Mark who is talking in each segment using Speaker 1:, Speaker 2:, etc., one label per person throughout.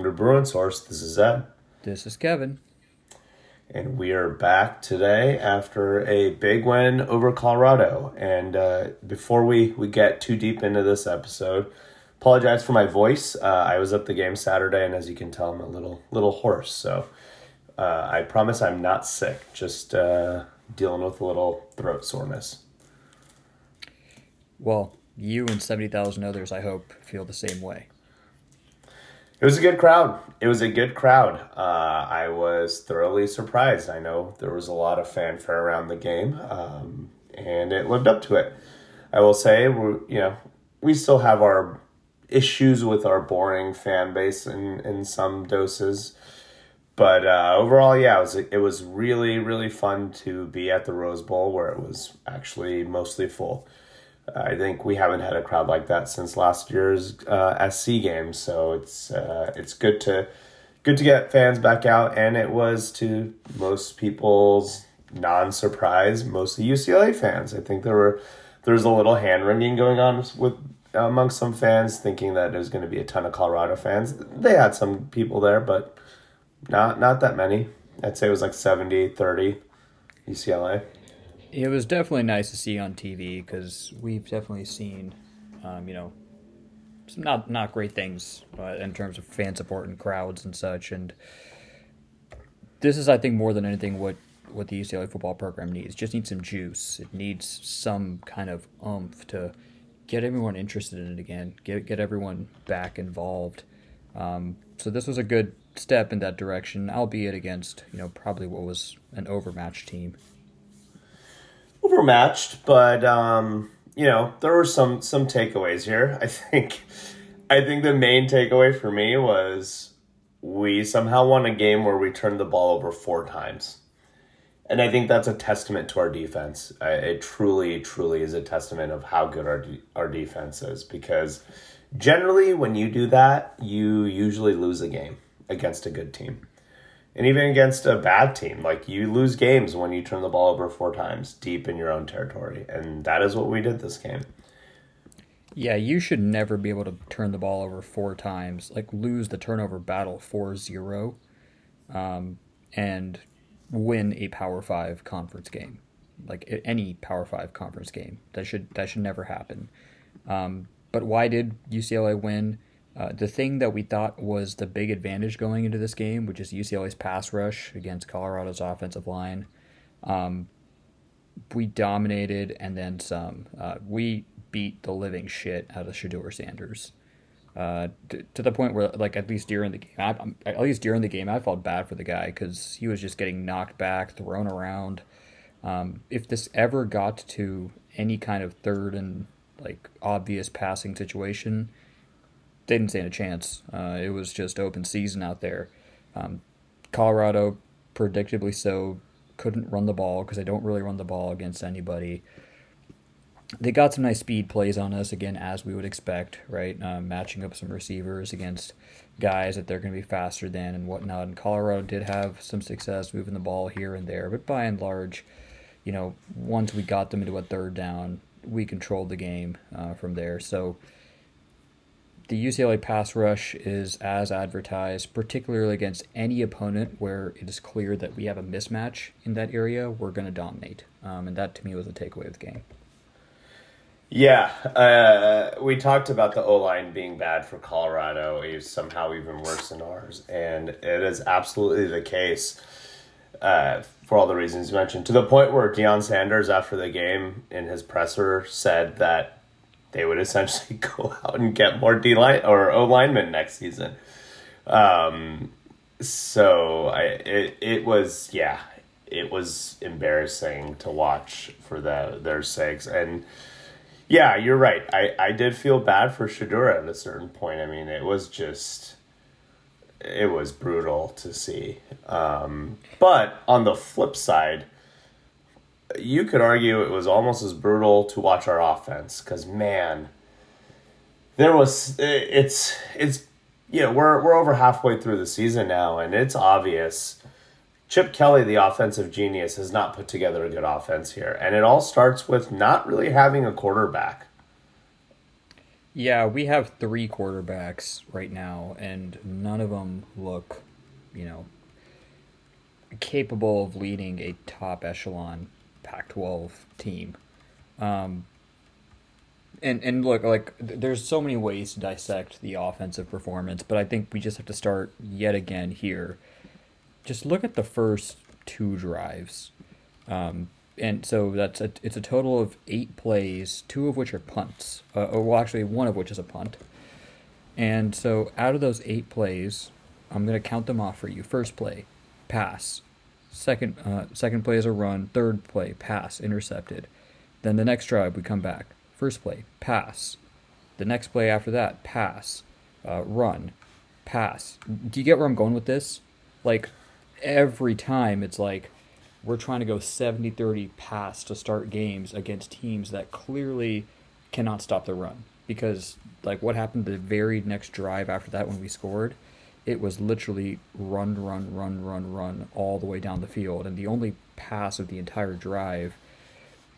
Speaker 1: Welcome to Bruin Source. This is Ed.
Speaker 2: This is Kevin.
Speaker 1: And we are back today after a big win over Colorado. And uh, before we, we get too deep into this episode, apologize for my voice. Uh, I was at the game Saturday, and as you can tell, I'm a little little hoarse. So uh, I promise I'm not sick, just uh, dealing with a little throat soreness.
Speaker 2: Well, you and 70,000 others, I hope, feel the same way.
Speaker 1: It was a good crowd. It was a good crowd. Uh, I was thoroughly surprised. I know there was a lot of fanfare around the game, um, and it lived up to it. I will say, we you know, we still have our issues with our boring fan base in, in some doses. But uh, overall, yeah, it was it was really really fun to be at the Rose Bowl where it was actually mostly full. I think we haven't had a crowd like that since last year's uh, SC game, so it's uh, it's good to good to get fans back out, and it was to most people's non surprise, mostly UCLA fans. I think there were there was a little hand wringing going on with among some fans, thinking that there's going to be a ton of Colorado fans. They had some people there, but not not that many. I'd say it was like 70, 30 UCLA.
Speaker 2: It was definitely nice to see on TV because we've definitely seen, um, you know, some not not great things uh, in terms of fan support and crowds and such. And this is, I think, more than anything, what what the UCLA football program needs. Just needs some juice. It needs some kind of umph to get everyone interested in it again. Get get everyone back involved. Um, so this was a good step in that direction, albeit against you know probably what was an overmatched team
Speaker 1: overmatched, but um, you know there were some some takeaways here. I think I think the main takeaway for me was we somehow won a game where we turned the ball over four times. And I think that's a testament to our defense. I, It truly, truly is a testament of how good our our defense is. Because generally, when you do that, you usually lose a game against a good team and even against a bad team. Like you lose games when you turn the ball over four times deep in your own territory, and that is what we did this game.
Speaker 2: Yeah, you should never be able to turn the ball over four times, like lose the turnover battle 4 0, um, and win a Power Five conference game, like any Power Five conference game. That should that should never happen. Um, but why did UCLA win? Uh, the thing that we thought was the big advantage going into this game, which is UCLA's pass rush against Colorado's offensive line, um, we dominated and then some. Uh, we beat the living shit out of Shedeur Sanders. Uh, to, to, the point where, like, at least during the game, I, at least during the game, I felt bad for the guy because he was just getting knocked back, thrown around. Um, if this ever got to any kind of third and like obvious passing situation, they didn't stand a chance. Uh, it was just open season out there. Um, Colorado, predictably so, couldn't run the ball because they don't really run the ball against anybody. They got some nice speed plays on us again, as we would expect, right? Uh, matching up some receivers against guys that they're going to be faster than and whatnot. And Colorado did have some success moving the ball here and there, but by and large, you know, once we got them into a third down, we controlled the game uh, from there. So the UCLA pass rush is as advertised, particularly against any opponent where it is clear that we have a mismatch in that area, we're going to dominate. Um, and that to me was a takeaway of the game.
Speaker 1: Yeah, uh, we talked about the O line being bad for Colorado. Is somehow even worse than ours, and it is absolutely the case uh, for all the reasons you mentioned. To the point where Deion Sanders, after the game in his presser, said that they would essentially go out and get more D line or O linemen next season. Um, so I it it was yeah it was embarrassing to watch for the their sakes. And yeah you're right. I I did feel bad for Shedeur at a certain point. I mean it was just it was brutal to see. Um, but on the flip side you could argue it was almost as brutal to watch our offense because man, there was it's it's you know we're we're over halfway through the season now and it's obvious. Chip Kelly, the offensive genius, has not put together a good offense here, and it all starts with not really having a quarterback.
Speaker 2: Yeah, we have three quarterbacks right now, and none of them look, you know, capable of leading a top echelon Pac-12 team. Um, and and look, like there's so many ways to dissect the offensive performance, but I think we just have to start yet again here. Just look at the first two drives, um, and so that's a, it's a total of eight plays, two of which are punts. Uh, or well, actually, one of which is a punt. And so out of those eight plays, I'm gonna count them off for you. First play, pass. Second, uh, second play is a run. Third play, pass, intercepted. Then the next drive, we come back. First play, pass. The next play after that, pass, uh, run, pass. Do you get where I'm going with this? Like, every time it's like we're trying to go 70 30 pass to start games against teams that clearly cannot stop the run. Because, like, what happened the very next drive after that when we scored? It was literally run, run, run, run, run all the way down the field. And the only pass of the entire drive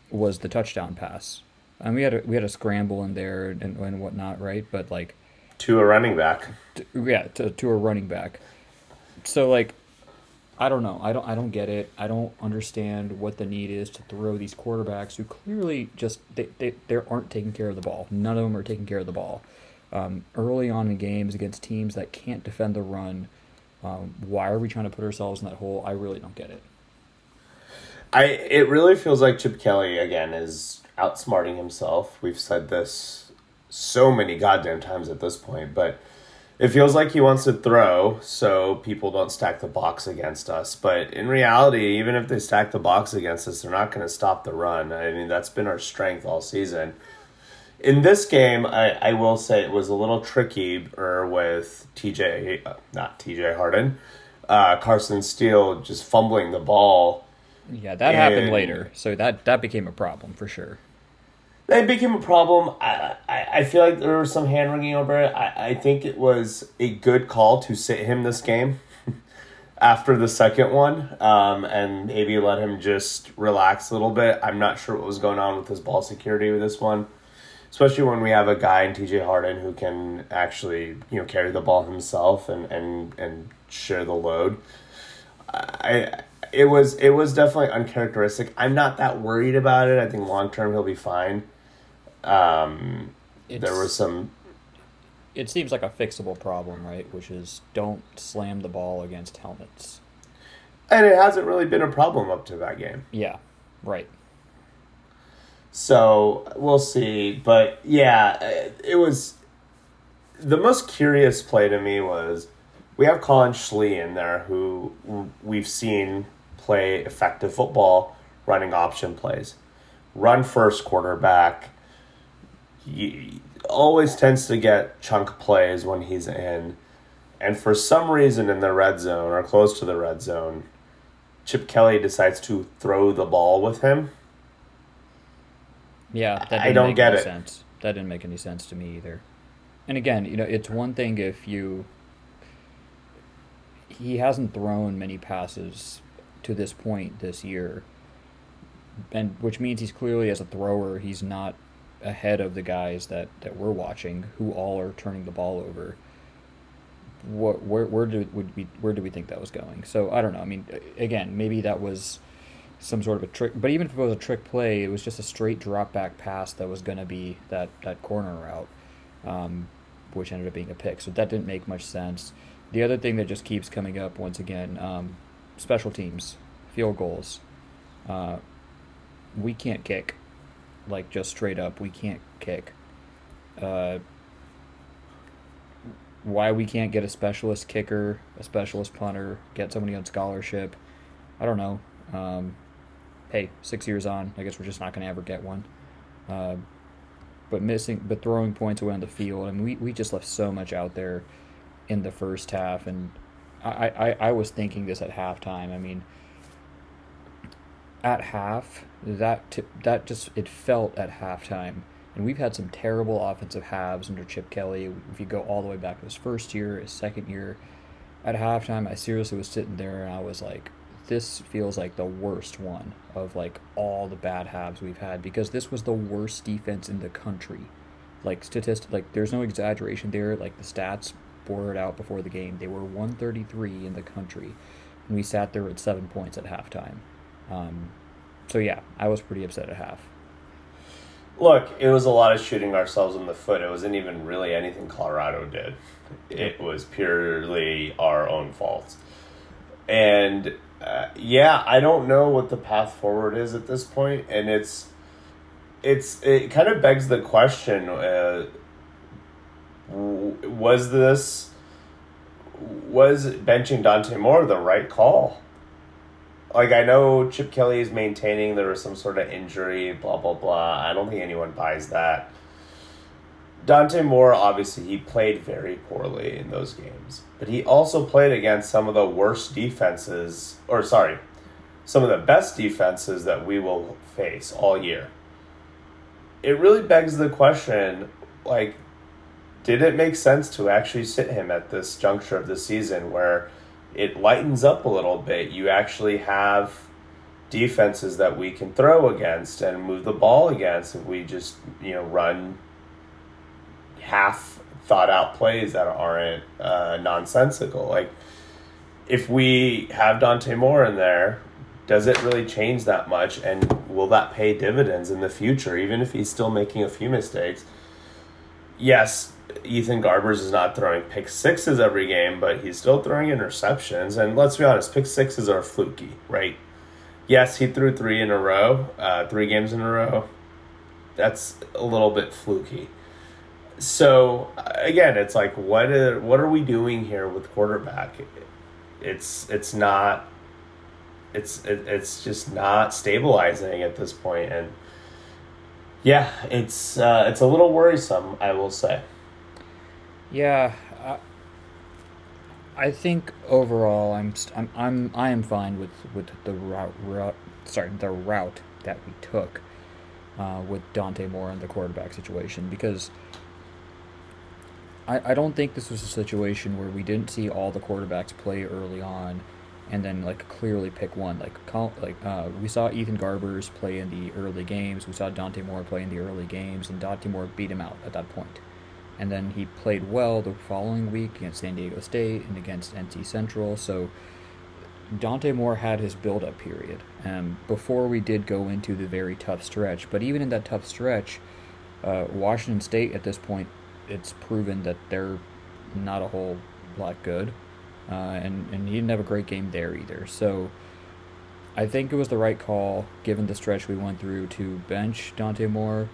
Speaker 2: was the touchdown pass and we had a, we had a scramble in there and, and whatnot, right? But like
Speaker 1: to a running back,
Speaker 2: to, yeah, to, to a running back. So like, I don't know. I don't I don't get it. I don't understand what the need is to throw these quarterbacks who clearly just they they, they aren't taking care of the ball. None of them are taking care of the ball. Um, early on in games against teams that can't defend the run. Um, why are we trying to put ourselves in that hole? I really don't get it.
Speaker 1: I it really feels like Chip Kelly again is outsmarting himself. We've said this so many goddamn times at this point, but it feels like he wants to throw so people don't stack the box against us. But in reality, even if they stack the box against us, they're not going to stop the run. I mean, that's been our strength all season. In this game, I, I will say it was a little tricky er, with TJ, uh, not TJ Harden, uh, Carson Steele just fumbling the ball
Speaker 2: yeah, that and happened later, so that that became a problem for sure.
Speaker 1: That became a problem. I, I, I feel like there was some hand wringing over it. I, I think it was a good call to sit him this game after the second one um, and maybe let him just relax a little bit. I'm not sure what was going on with his ball security with this one, especially when we have a guy in TJ Harden who can actually you know carry the ball himself and, and, and share the load. I it was it was definitely uncharacteristic. I'm not that worried about it. I think long term he'll be fine. Um, there was some.
Speaker 2: It seems like a fixable problem, right? Which is don't slam the ball against helmets.
Speaker 1: And it hasn't really been a problem up to that game.
Speaker 2: Yeah, right.
Speaker 1: So we'll see, but yeah, uh, it was. The most curious play to me was we have Collin Schlee in there, who we've seen play effective football running option plays. Run first quarterback. He always tends to get chunk plays when he's in. And for some reason in the red zone or close to the red zone, Chip Kelly decides to throw the ball with him.
Speaker 2: Yeah, that didn't I don't make get any it. sense. That didn't make any sense to me either. And again, you know, it's one thing if you he hasn't thrown many passes to this point this year, and which means he's clearly as a thrower he's not ahead of the guys that, that we're watching who all are turning the ball over. What where where do would we where do we think that was going? So I don't know. I mean, again, maybe that was some sort of a trick. But even if it was a trick play, it was just a straight drop back pass that was going to be that that corner route, um, which ended up being a pick. So that didn't make much sense. The other thing that just keeps coming up once again, um, special teams, field goals. Uh, we can't kick, like just straight up. We can't kick. Uh, why we can't get a specialist kicker, a specialist punter, get somebody on scholarship, I don't know. Um, hey, six years on, I guess we're just not going to ever get one. Uh, but missing, but throwing points away on the field, I mean, we, we just left so much out there in the first half, and I, I, I was thinking this at halftime. I mean, at half, that t- that just it felt at halftime, and we've had some terrible offensive halves under Chip Kelly. If you go all the way back to his first year, his second year, at halftime, I seriously was sitting there and I was like, this feels like the worst one of like all the bad halves we've had because this was the worst defense in the country like statistic, like there's no exaggeration there. Like the stats bore it out before the game. They were 133 in the country, and we sat there at seven points at halftime. Um, so yeah, I was pretty upset at half.
Speaker 1: Look, it was a lot of shooting ourselves in the foot. It wasn't even really anything Colorado did. It was purely our own fault. And uh, yeah, I don't know what the path forward is at this point, and it's it's it kind of begs the question: uh, was this was benching Dante Moore the right call? like I know Chip Kelly is maintaining there was some sort of injury, blah blah blah. I don't think anyone buys that. Dante Moore, obviously, he played very poorly in those games, but he also played against some of the worst defenses, or sorry, some of the best defenses that we will face all year. It really begs the question like, did it make sense to actually sit him at this juncture of the season where it lightens up a little bit. You actually have defenses that we can throw against and move the ball against if we just, you know, run half thought out plays that aren't uh, nonsensical. Like, if we have Dante Moore in there, does it really change that much? And will that pay dividends in the future, even if he's still making a few mistakes? Yes, Ethan Garbers is not throwing pick sixes every game, but he's still throwing interceptions. And let's be honest, pick sixes are fluky, right? Yes, he threw three in a row, uh, three games in a row. That's a little bit fluky. So again, it's like what are, what are we doing here with quarterback? It's it's not it's it, it's just not stabilizing at this point and yeah, it's uh, it's a little worrisome, I will say.
Speaker 2: Yeah, I, I think overall I'm I'm I'm I am fine with with the route, route sorry the route that we took uh, with Dante Moore and the quarterback situation because I, I don't think this was a situation where we didn't see all the quarterbacks play early on and then like clearly pick one like like uh, we saw Ethan Garbers play in the early games we saw Dante Moore play in the early games and Dante Moore beat him out at that point and then he played well the following week against San Diego State and against NC Central. So Dante Moore had his build up period um, before we did go into the very tough stretch. But even in that tough stretch, uh, Washington State at this point, it's proven that they're not a whole lot good. Uh, and, and he didn't have a great game there either. So I think it was the right call, given the stretch we went through, to bench Dante Moore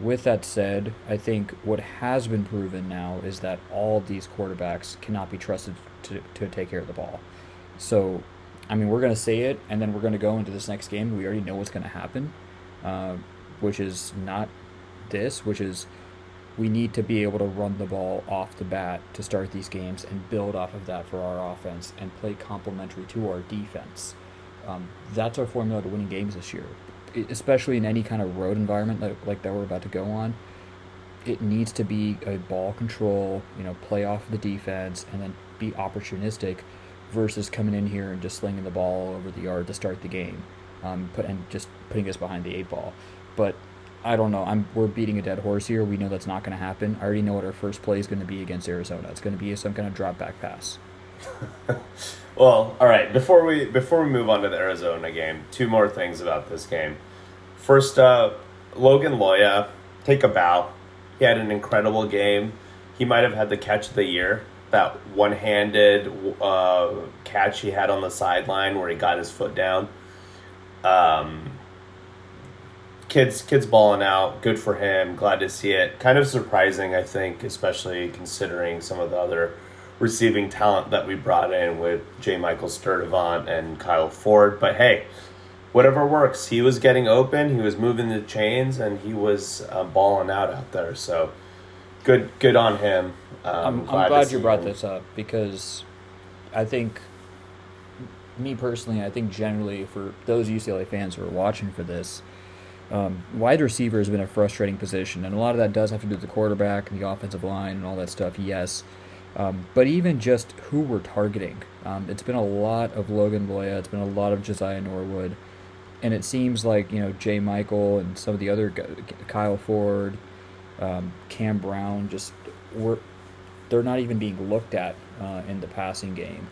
Speaker 2: with that said, I think what has been proven now is that all these quarterbacks cannot be trusted to, to take care of the ball. So, I mean, we're going to say it, and then we're going to go into this next game. We already know what's going to happen, uh, which is not this, which is we need to be able to run the ball off the bat to start these games and build off of that for our offense and play complementary to our defense. Um, that's our formula to winning games this year especially in any kind of road environment like, like that we're about to go on, it needs to be a ball control, you know, play off the defense, and then be opportunistic versus coming in here and just slinging the ball over the yard to start the game, um, put, and just putting us behind the eight ball. But I don't know. I'm we're beating a dead horse here. We know that's not going to happen. I already know what our first play is going to be against Arizona. It's going to be some kind of drop back pass.
Speaker 1: well, all right. Before we before we move on to the Arizona game, two more things about this game. First up, Logan Loya, take a bow. He had an incredible game. He might have had the catch of the year. That one-handed uh, catch he had on the sideline where he got his foot down. Um, kids, kids balling out. Good for him. Glad to see it. Kind of surprising, I think, especially considering some of the other receiving talent that we brought in with J. Michael Sturdivant and Kyle Ford. But hey, whatever works. He was getting open, he was moving the chains, and he was uh, balling out out there. So good, good on him.
Speaker 2: Um, I'm, I'm glad, glad you brought him. this up because I think, me personally, I think generally for those UCLA fans who are watching for this, um, wide receiver has been a frustrating position, and a lot of that does have to do with the quarterback and the offensive line and all that stuff. Yes, um, but even just who we're targeting, um, it's been a lot of Logan Loya, it's been a lot of Josiah Norwood, and it seems like you know Jay Michael and some of the other Kyle Ford, Um, Cam Brown just we're they're not even being looked at uh, in the passing game.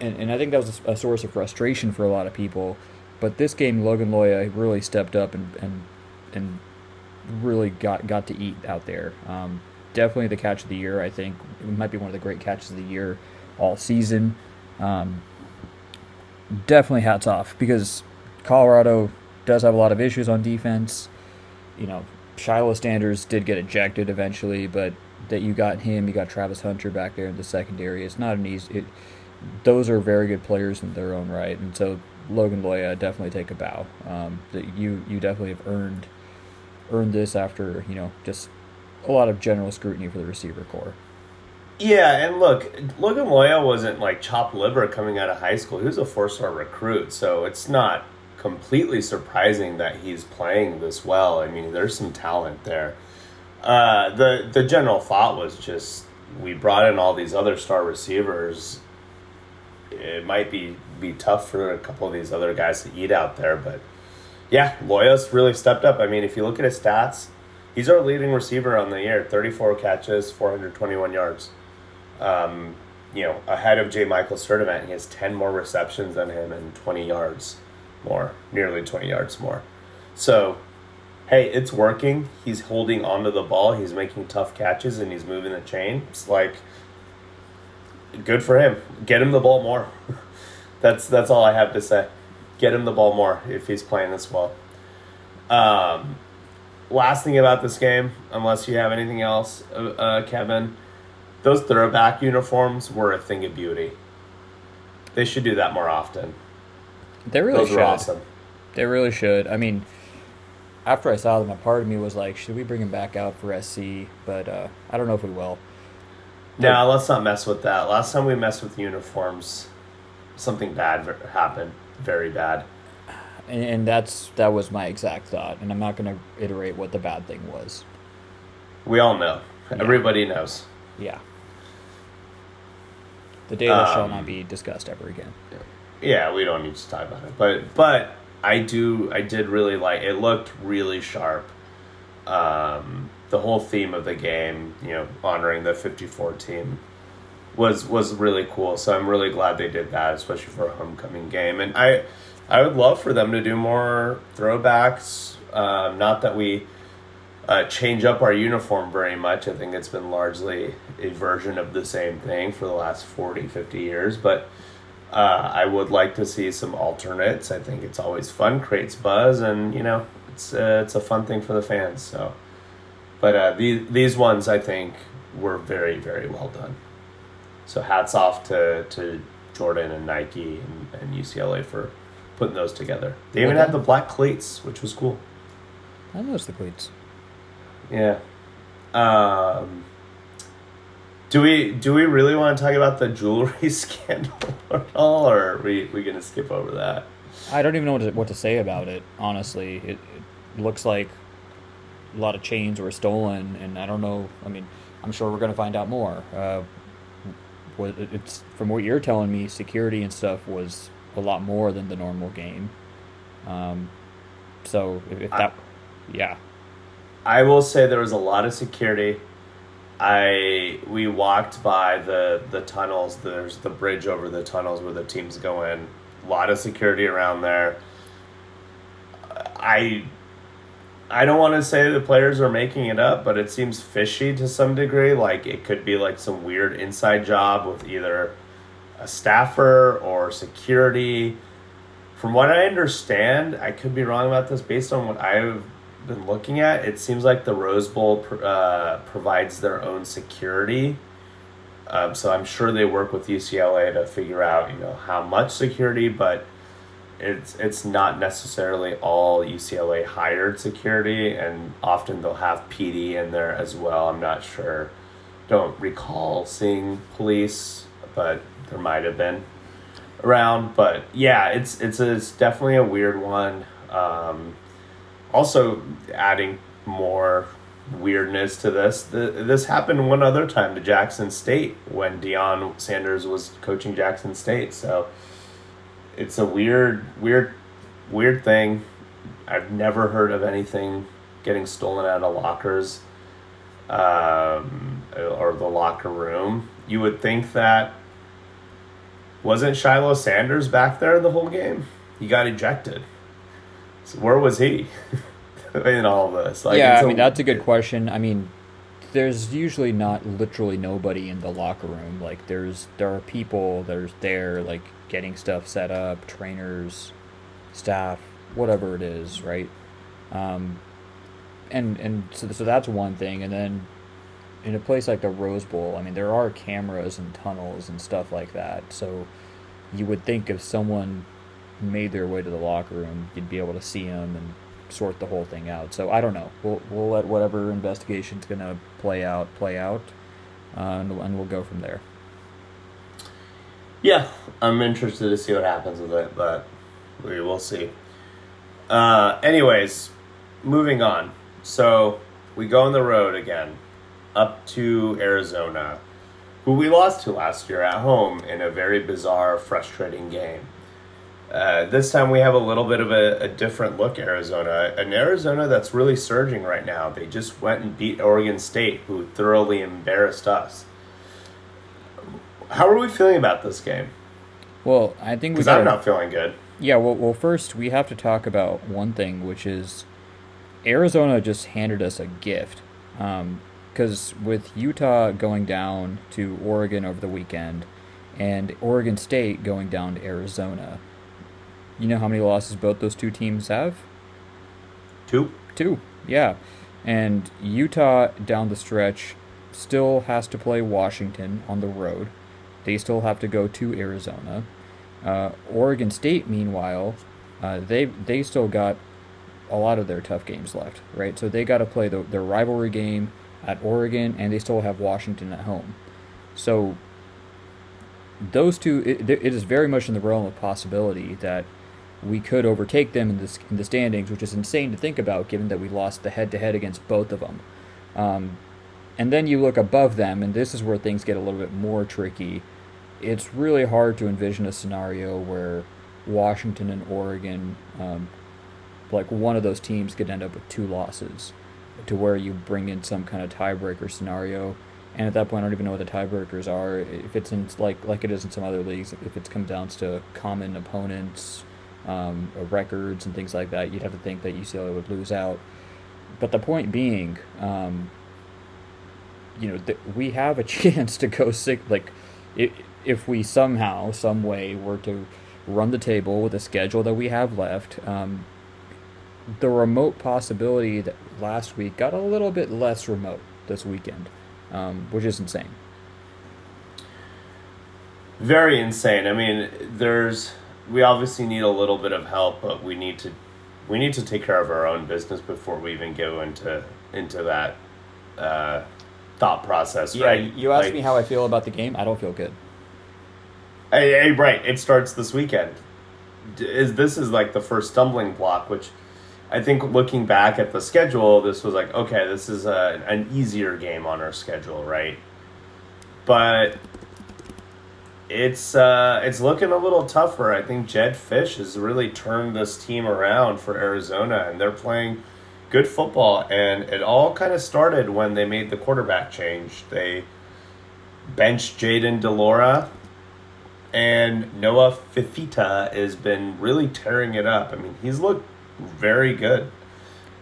Speaker 2: And, and I think that was a, source of frustration for a lot of people. But this game, Logan Loya really stepped up and, and, and really got, got to eat out there. Um, definitely the catch of the year, I think. It might be one of the great catches of the year all season. Um, definitely hats off because Colorado does have a lot of issues on defense. You know, Shiloh Sanders did get ejected eventually, but that you got him, you got Travis Hunter back there in the secondary. It's not an easy. It, those are very good players in their own right, and so Logan Loya definitely take a bow. Um, that you you definitely have earned earned this after you know just a lot of general scrutiny for the receiver corps.
Speaker 1: Yeah, and look, Logan Loya wasn't like chopped liver coming out of high school. He was a four star recruit, so it's not completely surprising that he's playing this well. I mean, there's some talent there. Uh, the the general thought was just we brought in all these other star receivers. It might be be tough for a couple of these other guys to eat out there, but yeah, Loya's really stepped up. I mean, if you look at his stats, he's our leading receiver on the year. Thirty four catches, four hundred twenty one yards. Um, you know, ahead of J. Michael Sturdivant, he has ten more receptions than him and twenty yards more, nearly twenty yards more. So hey, it's working. He's holding onto the ball. He's making tough catches and he's moving the chain. It's like good for him. Get him the ball more. that's that's all I have to say. Get him the ball more if he's playing this well. Um, last thing about this game, unless you have anything else, uh, uh, Kevin, those throwback uniforms were a thing of beauty. They should do that more often.
Speaker 2: They really those should. awesome. They really should. I mean, after I saw them, a part of me was like, should we bring him back out for SC? But uh, I don't know if we will.
Speaker 1: No, let's not mess with that. Last time we messed with uniforms, something bad happened. Very bad.
Speaker 2: And, and that's that was my exact thought. And I'm not going to iterate what the bad thing was.
Speaker 1: We all know. Yeah. Everybody knows.
Speaker 2: Yeah. The data um, shall not be discussed ever again.
Speaker 1: Yeah, we don't need to talk about it. But but I do I did really like it looked really sharp. Um, the whole theme of the game, you know, honoring the 54 team was was really cool. So I'm really glad they did that, especially for a homecoming game. And I I would love for them to do more throwbacks. Um, not that we uh, change up our uniform very much. I think it's been largely a version of the same thing for the last 40, 50 years. But uh, I would like to see some alternates. I think it's always fun, creates buzz, and you know, it's uh, it's a fun thing for the fans. So, but uh, these these ones I think were very very well done. So hats off to to Jordan and Nike and, and UCLA for putting those together. They even okay. had the black cleats, which was cool.
Speaker 2: I noticed the cleats.
Speaker 1: Yeah. Um, do we do we really want to talk about the jewelry scandal at all, or are we we gonna skip over that?
Speaker 2: I don't even know what to, what to say about it. Honestly, it, it looks like a lot of chains were stolen, and I don't know. I mean, I'm sure we're gonna find out more. Uh, it's from what you're telling me, security and stuff was a lot more than the normal game. Um, so if, if that, I, yeah,
Speaker 1: I will say there was a lot of security. I we walked by the the tunnels. There's the bridge over the tunnels where the teams go in. A lot of security around there. I I don't want to say the players are making it up, but it seems fishy to some degree. Like it could be like some weird inside job with either a staffer or security. From what I understand, I could be wrong about this based on what I've been looking at, it seems like the Rose Bowl uh, provides their own security. Um, so I'm sure they work with UCLA to figure out, you know, how much security, but it's it's not necessarily all UCLA hired security, and often they'll have PD in there as well. I'm not sure, don't recall seeing police, but there might have been around. But yeah, it's it's, a, it's definitely a weird one. Um, also adding more weirdness to this. The, this happened one other time to Jackson State when Deion Sanders was coaching Jackson State. So it's a weird, weird, weird thing. I've never heard of anything getting stolen out of lockers um, or the locker room, you would think that wasn't Shiloh Sanders back there the whole game? He got ejected. So where was he in all this?
Speaker 2: Like, yeah, I mean a, that's a good question. I mean, there's usually not literally nobody in the locker room. Like there's there are people there's there like getting stuff set up, trainers, staff, whatever it is, right? Um, and and so so that's one thing, and then in a place like the Rose Bowl, I mean, there are cameras and tunnels and stuff like that. So you would think if someone made their way to the locker room, you'd be able to see them and sort the whole thing out. So I don't know. We'll we'll let whatever investigation's gonna play out play out, uh, and, and we'll go from there.
Speaker 1: Yeah, I'm interested to see what happens with it, but we will see. Uh, anyways, moving on. So we go on the road again, up to Arizona, who we lost to last year at home in a very bizarre, frustrating game. Uh, this time we have a little bit of a, a, different look Arizona, an Arizona that's really surging right now. They just went and beat Oregon State, who thoroughly embarrassed us. How are we feeling about this game?
Speaker 2: Well, I think
Speaker 1: because I'm not feeling good.
Speaker 2: Yeah, well, well, first we have to talk about one thing, which is Arizona just handed us a gift. Because um, with Utah going down to Oregon over the weekend, and Oregon State going down to Arizona you know how many losses both those two teams have?
Speaker 1: Two.
Speaker 2: Two, yeah. And Utah down the stretch still has to play Washington on the road. They still have to go to Arizona. Uh, Oregon State, meanwhile, uh, they they still got a lot of their tough games left, right? So they got to play the, their rivalry game at Oregon, and they still have Washington at home. So those two, it, it is very much in the realm of possibility that we could overtake them in, in the standings, which is insane to think about given that we lost the head to head against both of them. Um, and then you look above them, and this is where things get a little bit more tricky. It's really hard to envision a scenario where Washington and Oregon, um, like one of those teams, could end up with two losses, to where you bring in some kind of tiebreaker scenario. And at that point, I don't even know what the tiebreakers are. If it's in like like it is in some other leagues, if it comes down to common opponents, um, records and things like that, you'd have to think that UCLA would lose out. But the point being, um, you know, th- we have a chance to go sick. Like, if, if we somehow, some way, were to run the table with the schedule that we have left, um, the remote possibility that last week got a little bit less remote this weekend, um, which is insane.
Speaker 1: Very insane. I mean, there's we obviously need a little bit of help, but we need to we need to take care of our own business before we even go into into that uh, thought process.
Speaker 2: Yeah,
Speaker 1: right?
Speaker 2: you asked like, me how I feel about the game. I don't feel good.
Speaker 1: Hey, hey, right. It starts this weekend. Is this is like the first stumbling block, which I think looking back at the schedule, this was like okay, this is a, an easier game on our schedule, right? But it's uh, it's looking a little tougher. I think Jedd Fisch has really turned this team around for Arizona, and they're playing good football. And it all kind of started when they made the quarterback change. They benched Jayden de Laura, and Noah Fifita has been really tearing it up. I mean, he's looked very good,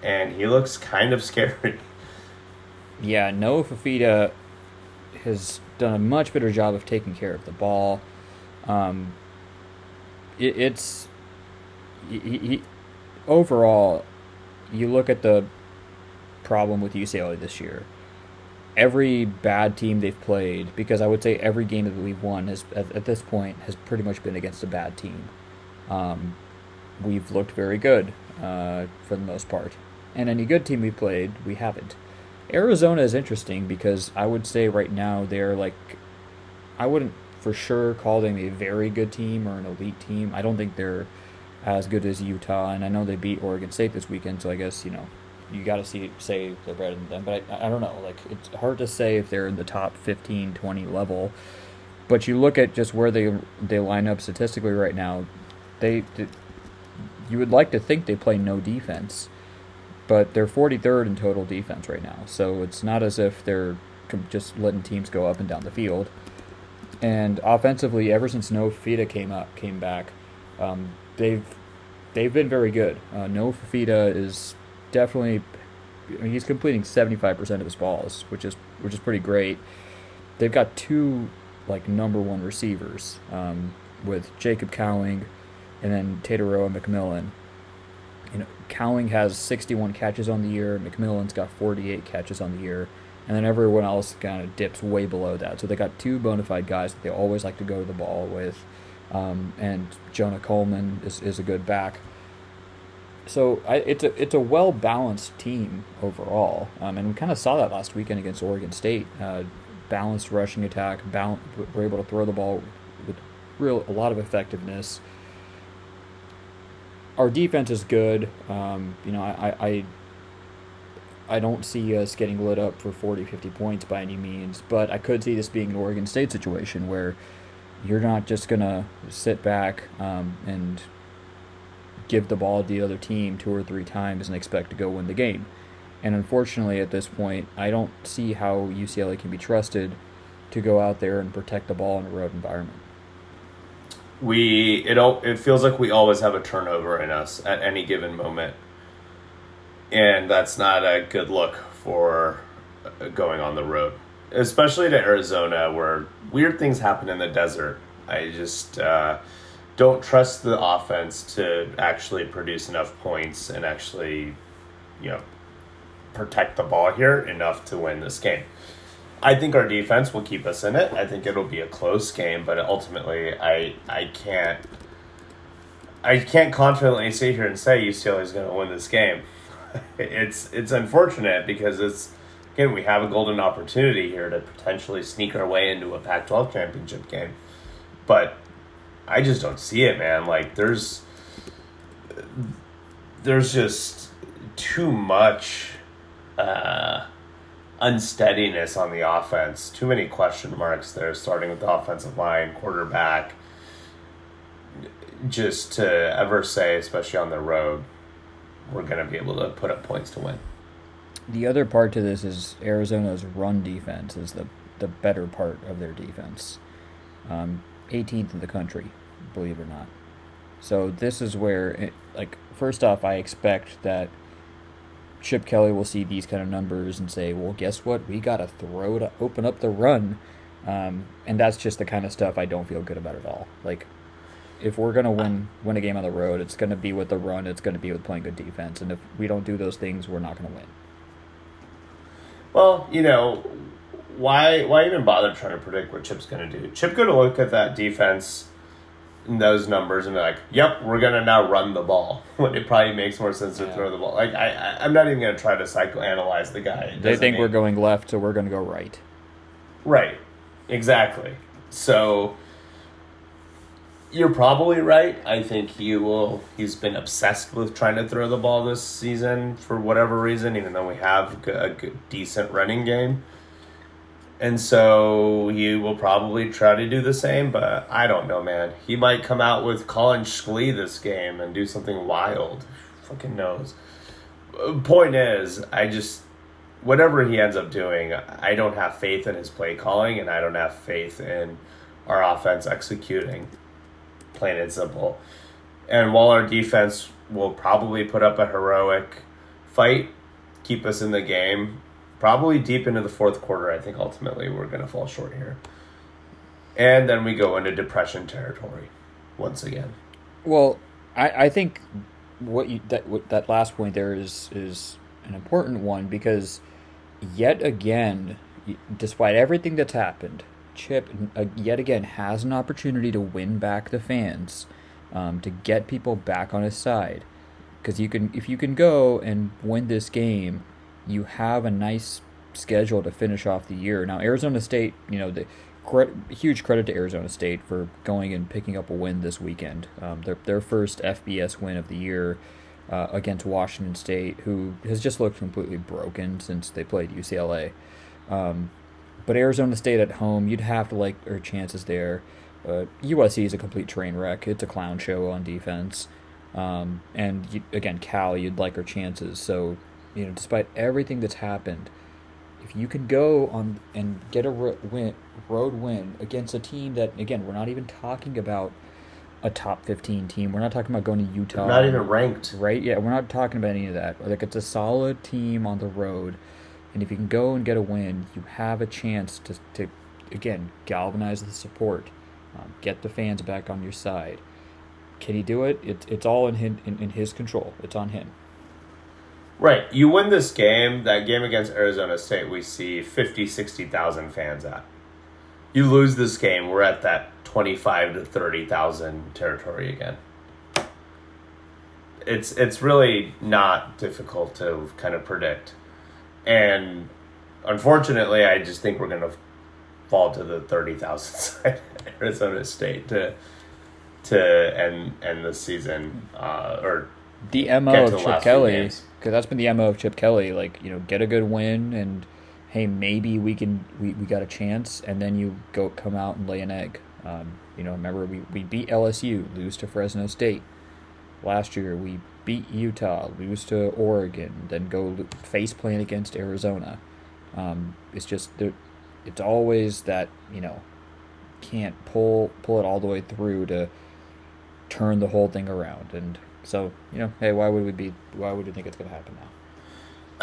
Speaker 1: and he looks kind of scary.
Speaker 2: Yeah, Noah Fifita has done a much better job of taking care of the ball. Um, it, it's he, he, overall, you look at the problem with UCLA this year. Every bad team they've played, because I would say every game that we've won has at, at this point has pretty much been against a bad team. Um, we've looked very good uh, for the most part, and any good team we played, we haven't. Arizona is interesting because I would say right now they're like, I wouldn't for sure call them a very good team or an elite team. I don't think they're as good as Utah, and I know they beat Oregon State this weekend, so I guess you know you got to see say they're better than them. But I, I don't know, like it's hard to say if they're in the top 15, 20 level. But you look at just where they they line up statistically right now, they, they you would like to think they play no defense but they're 43rd in total defense right now. So it's not as if they're just letting teams go up and down the field. And offensively, ever since No Fifita came up, came back, um, they've they've been very good. Uh, Noah Fifita is definitely I mean, he's completing 75% of his balls, which is which is pretty great. They've got two like number one receivers um, with Jacob Cowing and then Tetairoa McMillan. Cowing has 61 catches on the year. McMillan's got 48 catches on the year, and then everyone else kind of dips way below that. So they got two bona fide guys that they always like to go to the ball with, um, and Jonah Coleman is, is a good back. So I, it's a it's a well balanced team overall, um, and we kind of saw that last weekend against Oregon State. Uh, balanced rushing attack, bal- we're able to throw the ball with real a lot of effectiveness our defense is good. Um, you know, I, I I don't see us getting lit up for 40, 50 points by any means, but I could see this being an Oregon State situation where you're not just going to sit back um, and give the ball to the other team two or three times and expect to go win the game. And unfortunately, at this point, I don't see how UCLA can be trusted to go out there and protect the ball in a road environment
Speaker 1: we it it feels like we always have a turnover in us at any given moment, and that's not a good look for uh, going on the road, especially to Arizona where weird things happen in the desert. I just uh, don't trust the offense to actually produce enough points and actually, you know, protect the ball here enough to win this game. I think our defense will keep us in it. I think it'll be a close game, but ultimately, I I can't I can't confidently sit here and say UCLA is going to win this game. it's it's unfortunate because it's again we have a golden opportunity here to potentially sneak our way into a Pac-12 championship game, but I just don't see it, man. Like there's there's just too much. Uh, unsteadiness on the offense. Too many question marks there, starting with the offensive line, quarterback. Just to ever say, especially on the road, we're going to be able to put up points to win.
Speaker 2: The other part to this is Arizona's run defense is the, the better part of their defense. Um, 18th in the country, believe it or not. So this is where, it, like, first off, I expect that – Chip Kelly will see these kind of numbers and say, well, guess what? We got to throw to open up the run. Um, and that's just the kind of stuff I don't feel good about at all. Like, if we're to win win a game on the road, it's to be with the run, it's to be with playing good defense. And if we don't do those things, we're not to win.
Speaker 1: Well, you know, why why even bother trying to predict what Chip's to do? Chip to look at that defense those numbers and be like, "Yep, we're gonna now run the ball." When it probably makes more sense to yeah. throw the ball. Like I, I, am not even gonna try to psychoanalyze the guy.
Speaker 2: They think we're going left, so we're gonna go right.
Speaker 1: Right, exactly. So you're probably right. I think he will. He's been obsessed with trying to throw the ball this season for whatever reason, even though we have a good, decent running game. And so he will probably try to do the same, but I don't know, man. He might come out with Collin Schlee this game and do something wild. Fucking knows. Point is, I just whatever he ends up doing, I don't have faith in his play calling, and I don't have faith in our offense executing. Plain and simple. And while our defense will probably put up a heroic fight, keep us in the game, probably deep into the fourth quarter, I think ultimately we're going to fall short here. And then we go into depression territory once again.
Speaker 2: Well, I, I think what you that what, that last point there is is an important one because yet again, despite everything that's happened, Chip uh, yet again has an opportunity to win back the fans, um, to get people back on his side. Because you can, if you can go and win this game, you have a nice schedule to finish off the year. Now, Arizona State, you know, the huge credit to Arizona State for going and picking up a win this weekend. Um, their their first FBS win of the year uh, against Washington State, who has just looked completely broken since they played UCLA. Um, but Arizona State at home, you'd have to like their chances there. Uh, USC is a complete train wreck. It's a clown show on defense. Um, and you, again, Cal, you'd like her chances. So you know, despite everything that's happened, if you can go on and get a ro- win, road win against a team that, again, we're not even talking about a top 15 team. We're not talking about going to Utah.
Speaker 1: Not even ranked.
Speaker 2: Right? Yeah, we're not talking about any of that. Like, it's a solid team on the road. And if you can go and get a win, you have a chance to, to again, galvanize the support, um, get the fans back on your side. Can he do it? it it's all in his, in, in his control. It's on him.
Speaker 1: Right. You win this game, that game against Arizona State, we see 50, 60,000 fans at. You lose this game, we're at that 25 to 30,000 territory again. It's it's really not difficult to kind of predict. And unfortunately, I just think we're going to fall to the 30,000 side Arizona State to to end end the season uh, or
Speaker 2: the mo of Chip Kelly because that's been the mo of Chip Kelly. Like you know, get a good win and hey, maybe we can we, we got a chance, and then you go come out and lay an egg. Um, you know, remember we, we beat LSU, lose to Fresno State. Last year we beat Utah, lose to Oregon, then go face plant against Arizona. Um, it's just it's always that you know can't pull pull it all the way through to turn the whole thing around and so you know, hey, why would we be? Why would we think it's going to happen now?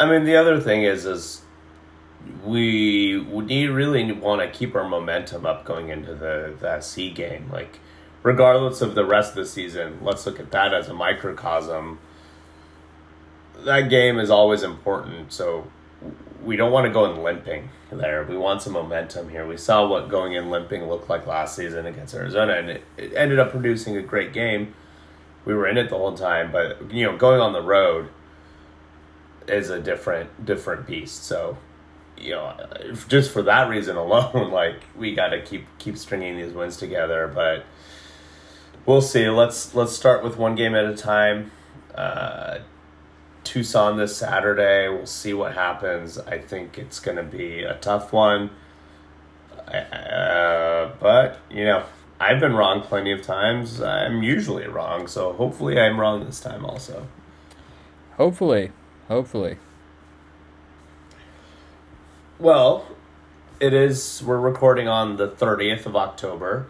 Speaker 1: I mean, the other thing is, is we we really want to keep our momentum up going into the the C game. Like, regardless of the rest of the season, let's look at that as a microcosm. That game is always important, so we don't want to go in limping there. We want some momentum here. We saw what going in limping looked like last season against Arizona, and it, it ended up producing a great game we were in it the whole time, but you know, going on the road is a different different beast. So, you know, just for that reason alone, like we got to keep keep stringing these wins together. But we'll see. Let's let's start with one game at a time. Uh, Tucson this Saturday. We'll see what happens. I think it's going to be a tough one. Uh, but you know, I've been wrong plenty of times. I'm usually wrong, so hopefully I'm wrong this time also.
Speaker 2: Hopefully. Hopefully.
Speaker 1: Well, it is we're recording on the 30th of October.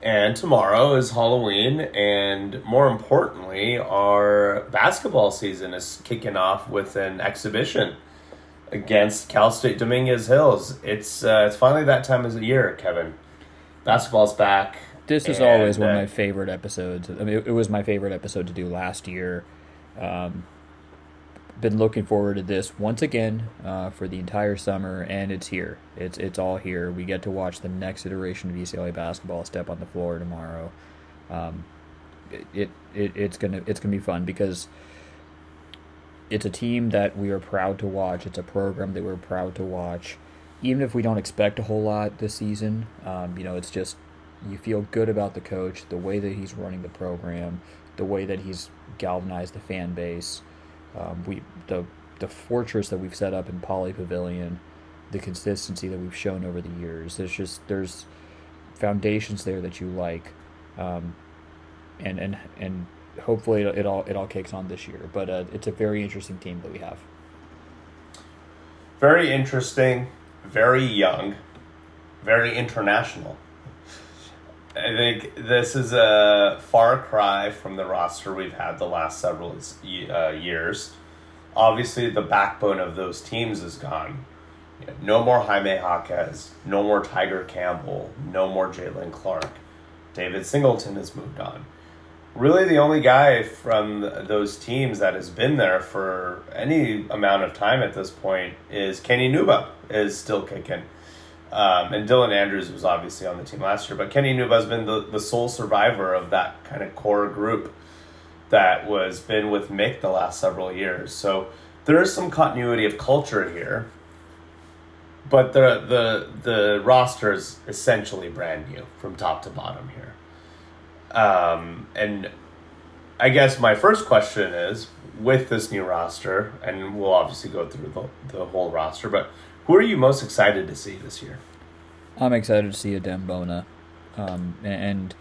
Speaker 1: And tomorrow is Halloween, and more importantly, our basketball season is kicking off with an exhibition against Cal State Dominguez Hills. It's uh, it's finally that time of the year, Kevin basketball's back.
Speaker 2: This is always one of my favorite episodes. I mean, it, it, was my favorite episode to do last year. Um, been looking forward to this once again uh, for the entire summer, and it's here. It's it's all here. We get to watch the next iteration of UCLA basketball step on the floor tomorrow. Um, it, it it's gonna it's gonna be fun because it's a team that we are proud to watch. It's a program that we're proud to watch even if we don't expect a whole lot this season, um, you know, it's just you feel good about the coach, the way that he's running the program, the way that he's galvanized the fan base. Um, we the the fortress that we've set up in Pauley Pavilion, the consistency that we've shown over the years. There's just there's foundations there that you like, um, and and and hopefully it, it all it all kicks on this year. But uh, it's a very interesting team that we have.
Speaker 1: Very interesting very young, very international. I think this is a far cry from the roster we've had the last several uh, years. Obviously, the backbone of those teams is gone. no more Jaime Jaquez, no more Tiger Campbell, no more Jaylen Clark. David Singleton has moved on really the only guy from those teams that has been there for any amount of time at this point is Kenny Nwuba is still kicking. Um, and Dylan Andrews was obviously on the team last year, but Kenny Nwuba has been the, the sole survivor of that kind of core group that was been with Mick the last several years. So there is some continuity of culture here, but the the the roster is essentially brand new from top to bottom here. Um, and I guess my first question is with this new roster, and we'll obviously go through the, the whole roster, but who are you most excited to see this year?
Speaker 2: I'm excited to see Adem Bona. Um, and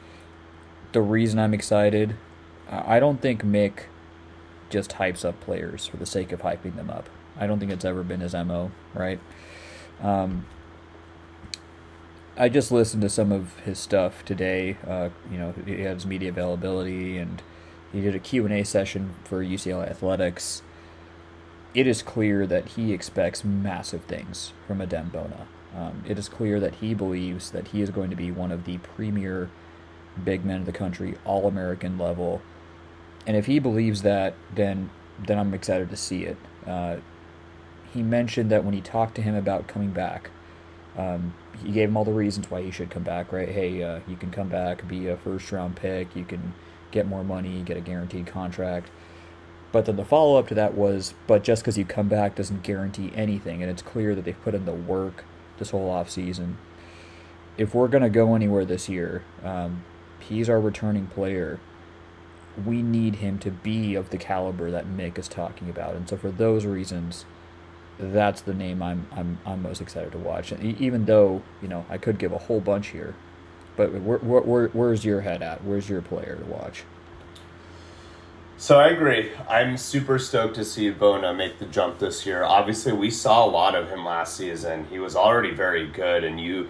Speaker 2: the reason I'm excited, I don't think Mick just hypes up players for the sake of hyping them up. I don't think it's ever been his mo, right? Um, I just listened to some of his stuff today. Uh, you know, he had his media availability, and he did a Q and A session for UCLA athletics. It is clear that he expects massive things from Adem Bona. Um, it is clear that he believes that he is going to be one of the premier big men of the country, all American level. And if he believes that, then then I'm excited to see it. Uh, he mentioned that when he talked to him about coming back, um, he gave him all the reasons why he should come back. Right? Hey, uh, you can come back, be a first round pick, you can get more money, get a guaranteed contract. But then the follow up to that was, but just because you come back doesn't guarantee anything, and it's clear that they've put in the work this whole off season. If we're gonna go anywhere this year, um, he's our returning player. We need him to be of the caliber that Mick is talking about, and so for those reasons, that's the name I'm I'm I'm most excited to watch. And even though you know I could give a whole bunch here, but where, where, where where's your head at? Where's your player to watch?
Speaker 1: So I agree. I'm super stoked to see Bona make the jump this year. Obviously, we saw a lot of him last season. He was already very good, and you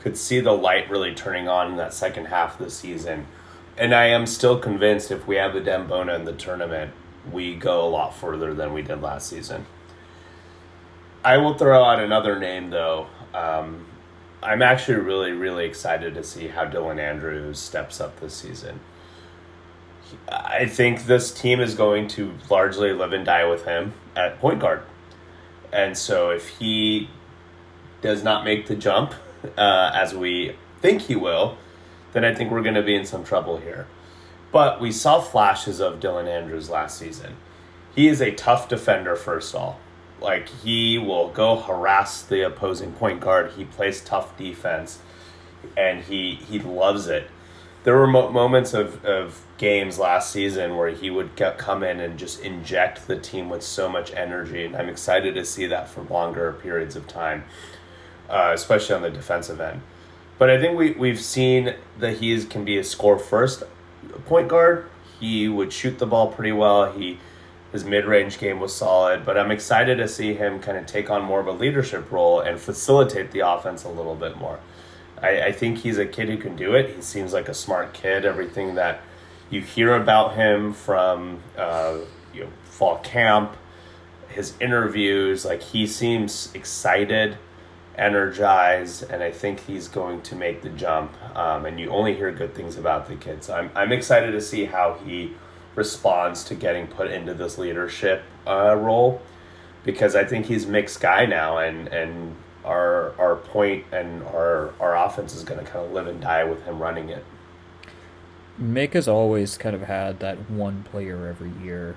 Speaker 1: could see the light really turning on in that second half of the season. And I am still convinced if we have the Adem Bona in the tournament, we go a lot further than we did last season. I will throw out another name though. Um, I'm actually really, really excited to see how Dylan Andrews steps up this season. I think this team is going to largely live and die with him at point guard. And so if he does not make the jump, uh, as we think he will, then I think we're going to be in some trouble here. But we saw flashes of Dylan Andrews last season. He is a tough defender, first of all. Like, he will go harass the opposing point guard. He plays tough defense, and he, he loves it. There were mo- moments of, of games last season where he would get, come in and just inject the team with so much energy, and I'm excited to see that for longer periods of time uh, especially on the defensive end. But I think we, we've seen that he is, can be a score first point guard. He would shoot the ball pretty well. He his mid range game was solid, but I'm excited to see him kind of take on more of a leadership role and facilitate the offense a little bit more. I, I think he's a kid who can do it. He seems like a smart kid. Everything that you hear about him from uh, you know fall camp, his interviews, like he seems excited energized, and I think he's going to make the jump. Um, and you only hear good things about the kid. So I'm, I'm excited to see how he responds to getting put into this leadership uh, role because I think he's Mick's guy now, and, and our our point and our our offense is going to kind of live and die with him running it.
Speaker 2: Mick has always kind of had that one player every year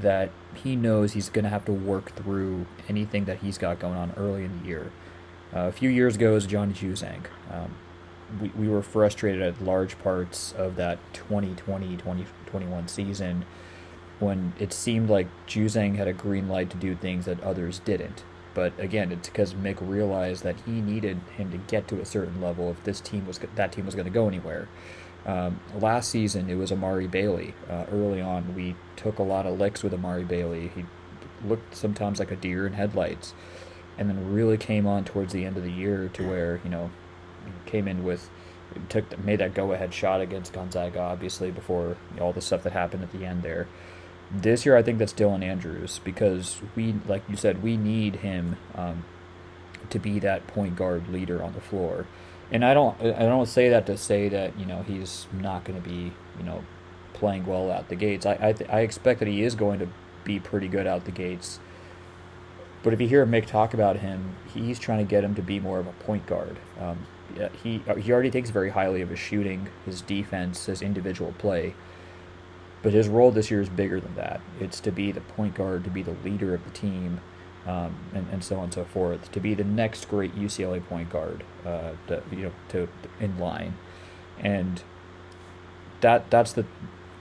Speaker 2: that he knows he's going to have to work through anything that he's got going on early in the year. Uh, a few years ago, it was Johnny Juzang. Um, we, we were frustrated at large parts of that 2020 2021 season when it seemed like Juzang had a green light to do things that others didn't. But again, it's because Mick realized that he needed him to get to a certain level if this team was that team was going to go anywhere. Um, last season, it was Amari Bailey. Uh, early on, we took a lot of licks with Amari Bailey. He looked sometimes like a deer in headlights and then really came on towards the end of the year to where you know came in with took made that go ahead shot against Gonzaga obviously before all the stuff that happened at the end there. This year I think that's Dylan Andrews because we like you said we need him um, to be that point guard leader on the floor. And I don't I don't say that to say that you know he's not going to be you know playing well out the gates. I I, th- I expect that he is going to be pretty good out the gates but if you hear Mick talk about him, he's trying to get him to be more of a point guard. Um, uh, he already takes very highly of his shooting, his defense, his individual play. But his role this year is bigger than that. It's to be the point guard, to be the leader of the team, um, and, and so on and so forth. To be the next great UCLA point guard, uh, to, you know, to in line, and that that's the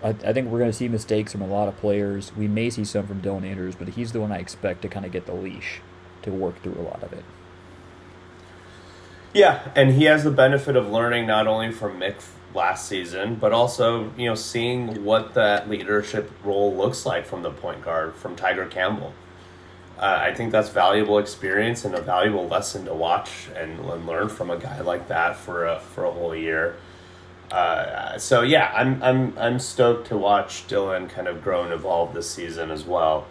Speaker 2: I, I think we're going to see mistakes from a lot of players. We may see some from Dylan Andrews, but he's the one I expect to kind of get the leash to work through a lot of it.
Speaker 1: Yeah, and he has the benefit of learning not only from Mick last season, but also you know seeing what that leadership role looks like from the point guard from Tiger Campbell. Uh, I think that's valuable experience and a valuable lesson to watch and, learn from a guy like that for a for a whole year. Uh, so yeah, I'm I'm I'm stoked to watch Dylan kind of grow and evolve this season as well.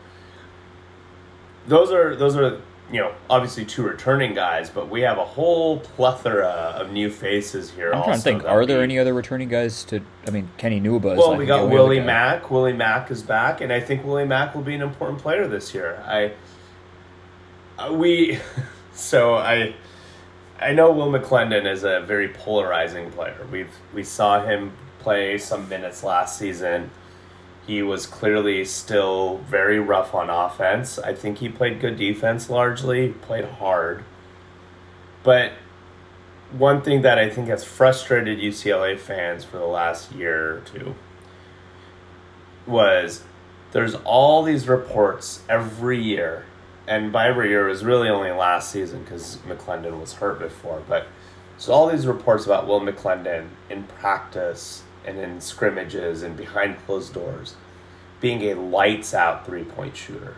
Speaker 1: Those are those are you know obviously two returning guys, but we have a whole plethora of new faces here.
Speaker 2: I'm trying to think. Are there any other returning guys to? I mean, Kenny Nwuba. Is
Speaker 1: well, we got Willie. Mack. Willie Mack is back, and I think Willie Mack will be an important player this year. I uh, we so I I know Will McClendon is a very polarizing player. We've we saw him play some minutes last season. He was clearly still very rough on offense. I think he played good defense largely, played hard. But one thing that I think has frustrated UCLA fans for the last year or two was there's all these reports every year, and by every year it was really only last season because McClendon was hurt before, but so all these reports about Will McClendon in practice and in scrimmages and behind closed doors being a lights out three point shooter.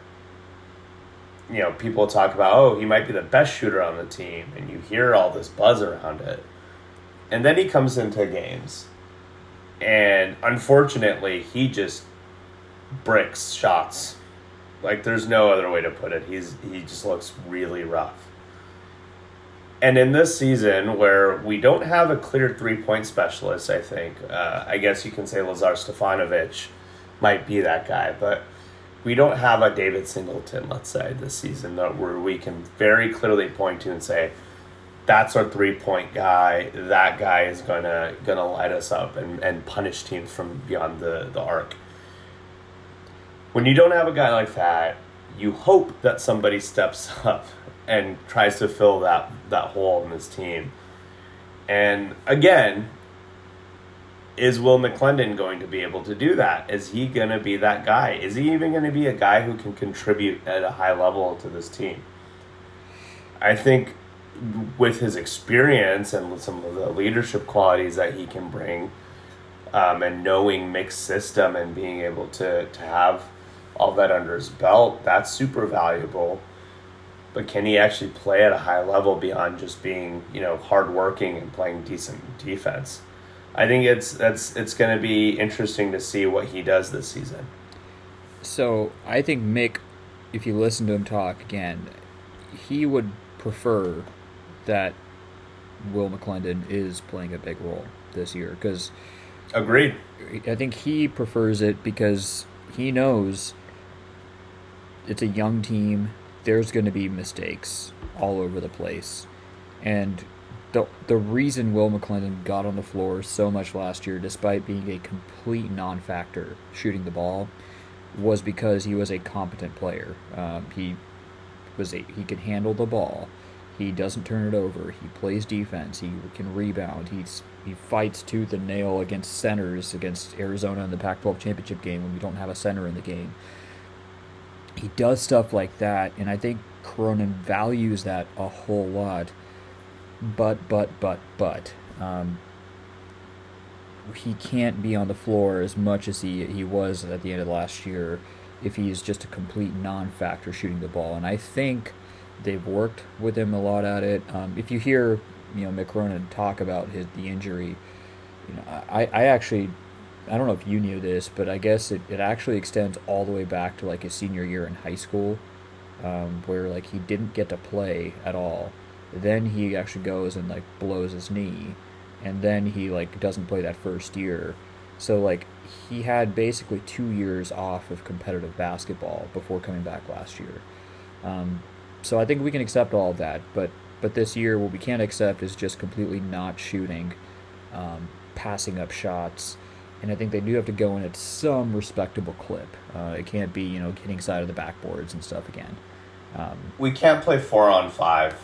Speaker 1: You know, people talk about, oh, he might be the best shooter on the team, and you hear all this buzz around it. And then he comes into games, and unfortunately, he just bricks shots. Like there's no other way to put it. He's he just looks really rough. And in this season, where we don't have a clear three point specialist, I think uh, I guess you can say Lazar Stefanovic might be that guy, but we don't have a David Singleton, let's say, this season that where we can very clearly point to and say, that's our three point guy. That guy is gonna gonna light us up and, and punish teams from beyond the, the arc. When you don't have a guy like that, you hope that somebody steps up and tries to fill that that hole in this team. And again, is Will McClendon going to be able to do that? Is he going to be that guy? Is he even going to be a guy who can contribute at a high level to this team? I think with his experience and with some of the leadership qualities that he can bring, um, and knowing Mick's system and being able to, to have all that under his belt, that's super valuable. But can he actually play at a high level beyond just being, you know, hardworking and playing decent defense? I think it's that's it's going to be interesting to see what he does this season.
Speaker 2: So I think Mick, if you listen to him talk again, he would prefer that Will McClendon is playing a big role this year because
Speaker 1: Agreed.
Speaker 2: I think he prefers it because he knows it's a young team. There's going to be mistakes all over the place, and the the reason Will McClendon got on the floor so much last year, despite being a complete non-factor shooting the ball, was because he was a competent player. Um, he was a, he could handle the ball. He doesn't turn it over. He plays defense. He can rebound. He's he fights tooth and nail against centers against Arizona in the Pac-12 championship game when we don't have a center in the game. He does stuff like that, and I think Cronin values that a whole lot. But but but but um, he can't be on the floor as much as he he was at the end of last year if he is just a complete non-factor shooting the ball. And I think they've worked with him a lot at it. Um, if you hear you know Mick talk about his the injury, you know I, I actually I don't know if you knew this, but I guess it, it actually extends all the way back to like his senior year in high school, um, where like he didn't get to play at all. Then he actually goes and like blows his knee, and then he like doesn't play that first year. So like he had basically two years off of competitive basketball before coming back last year. Um, so I think we can accept all of that, but but this year what we can't accept is just completely not shooting, um, passing up shots, and I think they do have to go in at some respectable clip. Uh, it can't be you know getting side of the backboards and stuff again. Um,
Speaker 1: We can't play four on five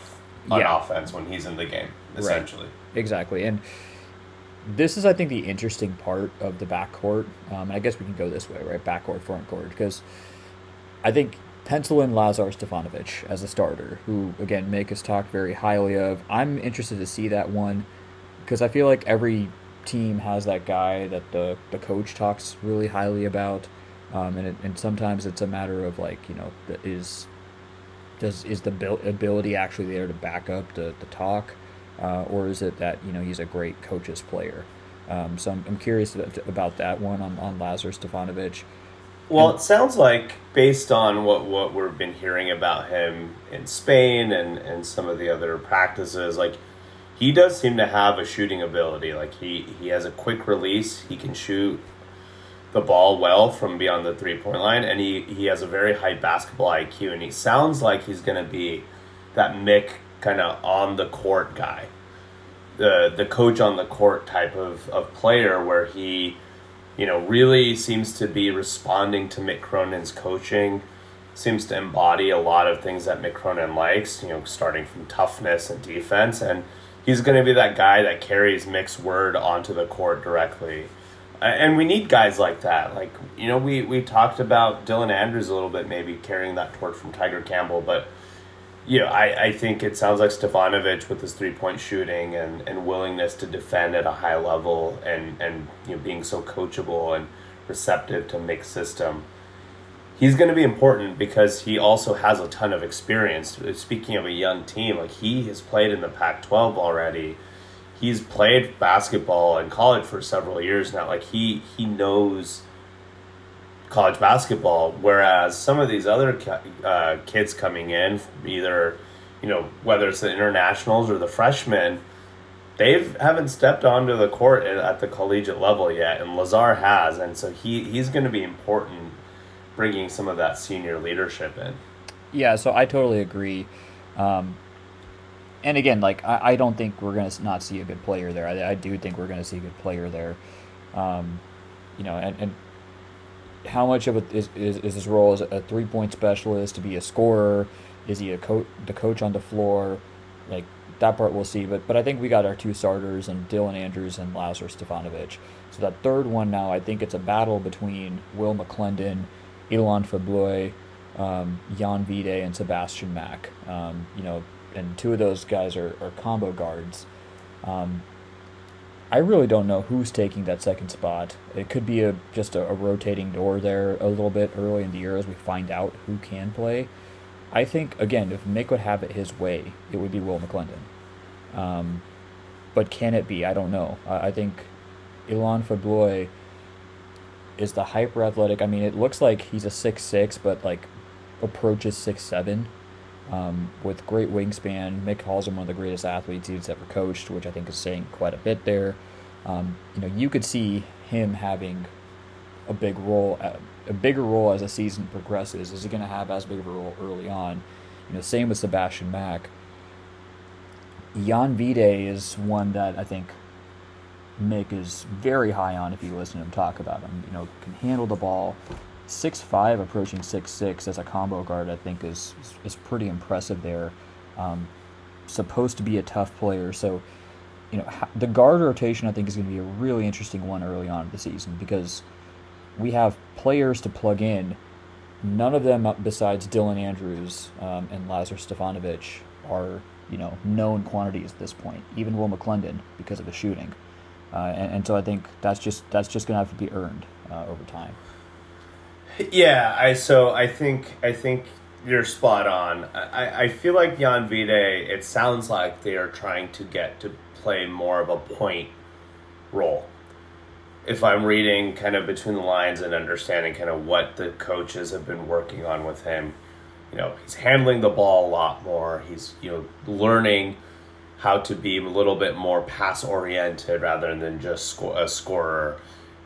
Speaker 1: on
Speaker 2: Yeah.
Speaker 1: offense when he's in the game, essentially.
Speaker 2: Exactly, and this is, I think, the interesting part of the backcourt. Um, and I guess we can go this way, right? Backcourt, front court, because I think pencil in Lazar Stefanovic as a starter, who again Make us talk very highly of. I'm interested to see that one because I feel like every team has that guy that the, the coach talks really highly about. Um, and, it, and sometimes it's a matter of like, you know, is does is the ability actually there to back up the, the talk? Uh, or is it that, you know, he's a great coach's player? Um, so I'm, I'm curious about that one on, on Lazar Stefanovic.
Speaker 1: Well, it sounds like based on what, what we've been hearing about him in Spain and, and some of the other practices, like he does seem to have a shooting ability. Like he, he has a quick release. He can shoot the ball well from beyond the three point line, and he, he has a very high basketball IQ. And he sounds like he's going to be that Mick kind of on the court guy, the the coach on the court type of, of player where he you know, really seems to be responding to Mick Cronin's coaching, seems to embody a lot of things that Mick Cronin likes, you know, starting from toughness and defense. And he's going to be that guy that carries Mick's word onto the court directly. And we need guys like that. Like, you know, we, we talked about Dylan Andrews a little bit, maybe carrying that torch from Tiger Campbell, but you know, I, I think it sounds like Stefanovic with his three point shooting and, and willingness to defend at a high level and, and you know being so coachable and receptive to Mick's system. He's going to be important because he also has a ton of experience. Speaking of a young team, like he has played in the Pac 12 already. He's played basketball in college for several years now. Like he he knows college basketball. Whereas some of these other uh, kids coming in, either you know whether it's the internationals or the freshmen, they haven't stepped onto the court at the collegiate level yet, and Lazar has, and so he he's going to be important, bringing some of that senior leadership in.
Speaker 2: Yeah, so I totally agree. Um, and again, like I, I don't think we're going to not see a good player there. I, I do think we're going to see a good player there. Um, you know, and, and how much of is, is, is his role as a three point specialist to be a scorer? Is he a coach, the coach on the floor? Like that part we'll see. But but I think we got our two starters and Dylan Andrews and Lazar Stefanovic. So that third one now, I think it's a battle between Will McClendon, Ilane Fibleuil, um, Jan Vide, and Sebastian Mack. Um, you know, and two of those guys are, are combo guards. Um, I really don't know who's taking that second spot. It could be a just a, a, rotating door there a little bit early in the year as we find out who can play. I think again, if Mick would have it his way, it would be Will McClendon. Um, but can it be? I don't know. I, I think Ilane Fibleuil is the hyper athletic. I mean, it looks like he's a six six, but like approaches six seven. Um, with great wingspan. Mick calls him one of the greatest athletes he's ever coached, which I think is saying quite a bit there. Um, you know, you could see him having a big role, a bigger role as the season progresses. Is he going to have as big of a role early on? You know, same with Sebastian Mack. Jan Vide is one that I think Mick is very high on if you listen to him talk about him. You know, can handle the ball, six five approaching six six as a combo guard, I think is is pretty impressive there. Um, supposed to be a tough player, so you know the guard rotation I think is going to be a really interesting one early on in the season because we have players to plug in. None of them besides Dylan Andrews um, and Lazar Stefanovic are you know known quantities at this point. Even Will McClendon because of the shooting, uh, and, and, so I think that's just that's just going to have to be earned uh, over time.
Speaker 1: Yeah, I so I think I think you're spot on. I, I feel like Jan Vide, it sounds like they are trying to get to play more of a point role. If I'm reading kind of between the lines and understanding kind of what the coaches have been working on with him, you know, he's handling the ball a lot more. He's, you know, learning how to be a little bit more pass oriented rather than just sco- a scorer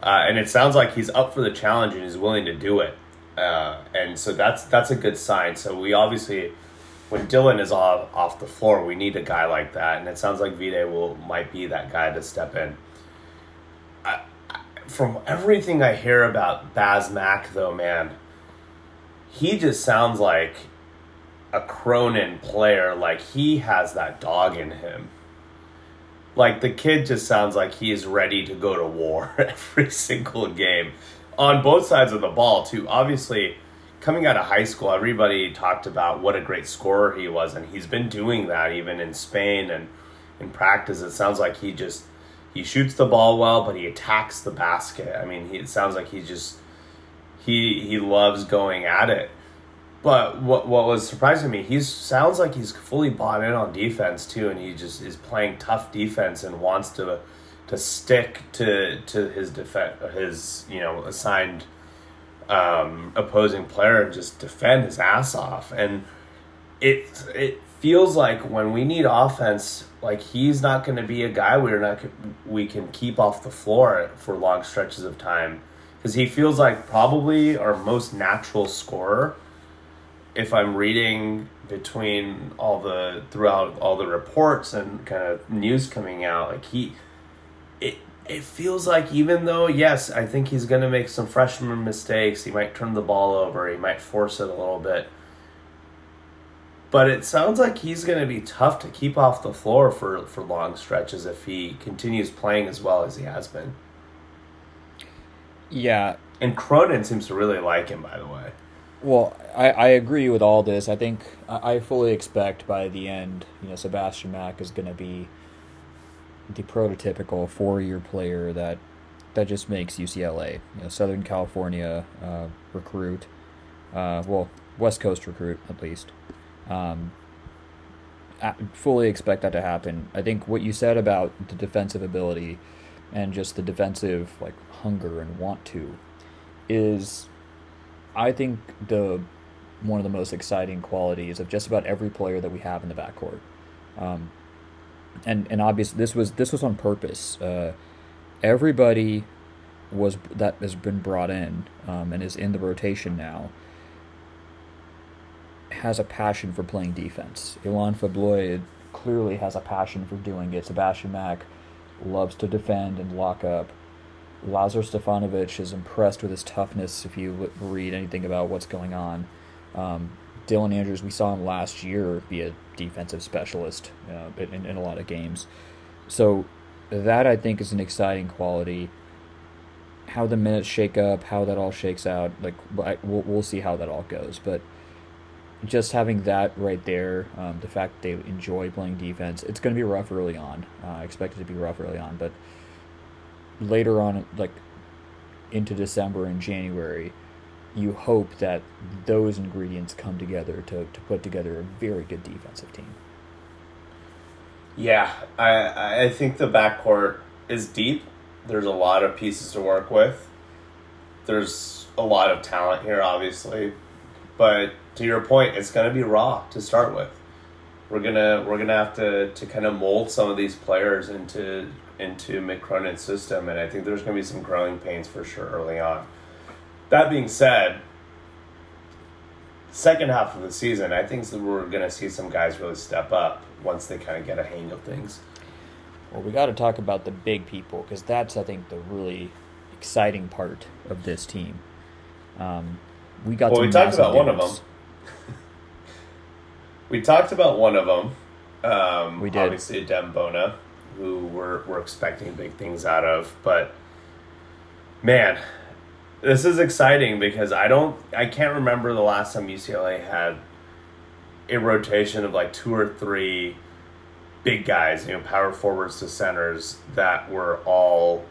Speaker 1: uh, and it sounds like he's up for the challenge and he's willing to do it. Uh, and so that's that's a good sign. So we obviously, when Dylan is off off the floor, we need a guy like that, and it sounds like Vide will might be that guy to step in. I, from everything I hear about Baz Mack, though, man, he just sounds like a Cronin player. Like he has that dog in him like the kid just sounds like he is ready to go to war every single game on both sides of the ball too. Obviously, coming out of high school, everybody talked about what a great scorer he was, and he's been doing that even in Spain and in practice. It sounds like he just he shoots the ball well, but he attacks the basket. I mean, he, it sounds like he just he he loves going at it. But what what was surprising me, he sounds like he's fully bought in on defense too, and he just is playing tough defense and wants to to stick to to his defense his you know assigned um, opposing player and just defend his ass off. And it it feels like when we need offense, like he's not going to be a guy we're not we can keep off the floor for long stretches of time because he feels like probably our most natural scorer. If I'm reading between all the throughout all the reports and kind of news coming out, like he, it it feels like even though yes, I think he's going to make some freshman mistakes. He might turn the ball over. He might force it a little bit. But it sounds like he's going to be tough to keep off the floor for, for long stretches if he continues playing as well as he has been.
Speaker 2: Yeah.
Speaker 1: And Cronin seems to really like him, by the way.
Speaker 2: Well, I, I agree with all this. I think I fully expect by the end, you know, Sebastian Mack is going to be the prototypical four-year player that that just makes UCLA, you know, Southern California uh, recruit, uh, well, West Coast recruit at least. Um, I fully expect that to happen. I think what you said about the defensive ability and just the defensive like hunger and want to is I think the one of the most exciting qualities of just about every player that we have in the backcourt. Um, and and obviously this was this was on purpose. Uh, everybody was that has been brought in um, and is in the rotation now has a passion for playing defense. Ilane Fibleuil clearly has a passion for doing it. Sebastian Mack loves to defend and lock up. Lazar Stefanovic is impressed with his toughness if you read anything about what's going on. Um, Dylan Andrews, we saw him last year be a defensive specialist uh, in, in a lot of games. So that I think is an exciting quality. How the minutes shake up, how that all shakes out, like we'll, we'll see how that all goes. But just having that right there, um, the fact they enjoy playing defense, it's going to be rough early on. Uh, I expect it to be rough early on, but later on, like into December and January, you hope that those ingredients come together to, to put together a very good defensive team.
Speaker 1: Yeah, I I think the backcourt is deep. There's a lot of pieces to work with. There's a lot of talent here, obviously, but to your point, it's gonna be raw to start with. We're gonna we're gonna have to, to kind of mold some of these players into into Mick Cronin's system, and I think there's gonna be some growing pains for sure early on. That being said, second half of the season, I think we're gonna see some guys really step up once they kind of get a hang of things.
Speaker 2: Well, we got to talk about the big people because that's I think the really exciting part of this team. Um, we got.
Speaker 1: Well, we talked about dudes. one of them. we talked about one of them. Um, we did. Obviously, Adem Bona, who we're we're expecting big things out of, but man, this is exciting because I don't, I can't remember the last time UCLA had a rotation of like two or three big guys, you know, power forwards to centers that were all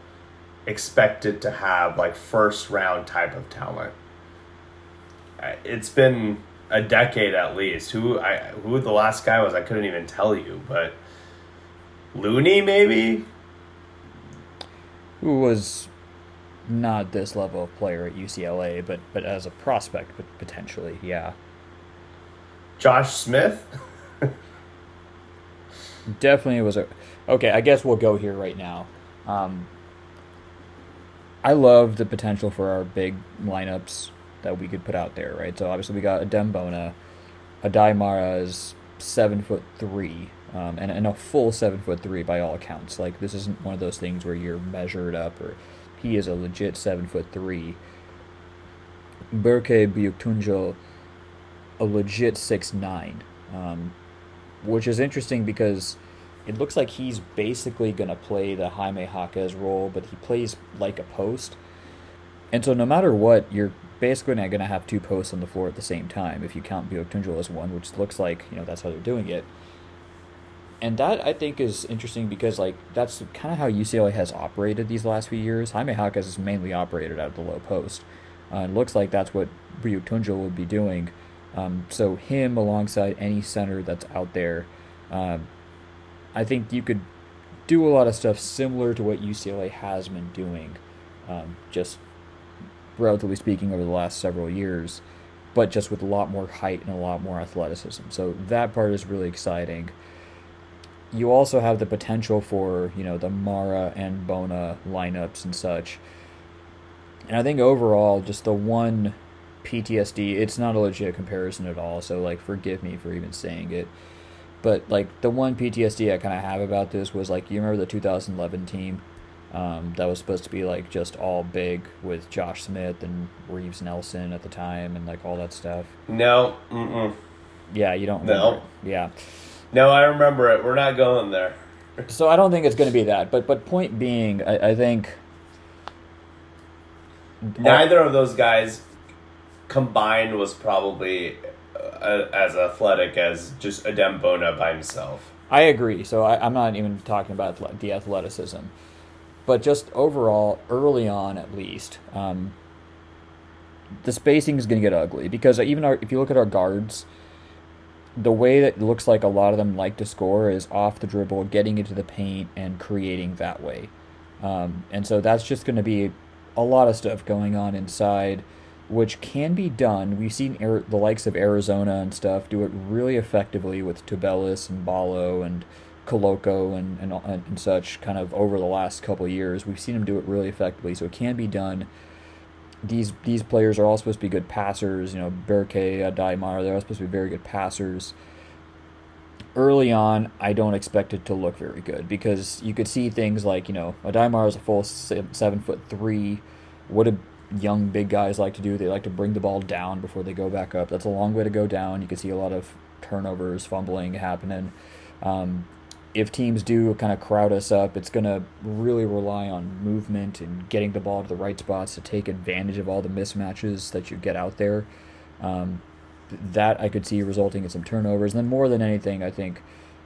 Speaker 1: expected to have like first round type of talent uh, it's been a decade at least. Who I who the last guy was, I couldn't even tell you, but Looney maybe.
Speaker 2: Who was not this level of player at UCLA, but but as a prospect, but potentially, yeah.
Speaker 1: Josh Smith.
Speaker 2: Definitely was a okay. I guess we'll go here right now. Um, I love the potential for our big lineups that we could put out there, right? So obviously we got Adem Bona, Aday Mara is seven foot three, um, and, and a full seven foot three by all accounts. Like this isn't one of those things where you're measured up or he is a legit seven foot three. Berke Büyüktuncel, a legit six nine, um, which is interesting because it looks like he's basically gonna play the Jaime Jaquez role, but he plays like a post. And so no matter what, you're basically not going to have two posts on the floor at the same time if you count Buyuktunjo as one, which looks like you know that's how they're doing it. And that I think is interesting because like that's kind of how UCLA has operated these last few years. Jaime Jaquez has mainly operated out of the low post. Uh, it looks like that's what Büyüktuncel would be doing. Um, so him alongside any center that's out there, uh, I think you could do a lot of stuff similar to what UCLA has been doing, um, just relatively speaking over the last several years, but just with a lot more height and a lot more athleticism. So that part is really exciting you also have the potential for you know the Mara and Bona lineups and such. And I think overall, just the one PTSD, it's not a legit comparison at all. So like, forgive me for even saying it. But like the one PTSD I kind of have about this was like, you remember the 2011 team um, that was supposed to be like just all big with Josh Smith and Reeves Nelson at the time and like all that stuff.
Speaker 1: No. Mm-mm.
Speaker 2: Yeah, you don't. No. It. Yeah.
Speaker 1: No, I remember it. We're not going there.
Speaker 2: So I don't think it's going to be that. But but point being, I, I think
Speaker 1: neither of those guys combined was probably uh, as athletic as just Adem Bona by himself.
Speaker 2: I agree. So I, I'm not even talking about the athleticism, but just overall, early on at least, um, the spacing is going to get ugly because even our, if you look at our guards the way that it looks like a lot of them like to score is off the dribble, getting into the paint and creating that way. Um, and so that's just going to be a lot of stuff going on inside, which can be done. We've seen the likes of Arizona and stuff do it really effectively with Tubelis and Ballo and Koloko and, and, and such kind of over the last couple years. We've seen them do it really effectively, so it can be done these these players are all supposed to be good passers. You know, Berke, uh, Daimar, they're all supposed to be very good passers. Early on, I don't expect it to look very good because you could see things like you know, Daimar is a full seven foot three. What do young big guys like to do? They like to bring the ball down before they go back up. That's a long way to go down. You can see a lot of turnovers, fumbling happening. Um, if teams do kind of crowd us up, it's going to really rely on movement and getting the ball to the right spots to take advantage of all the mismatches that you get out there. Um, that I could see resulting in some turnovers. And then more than anything, I think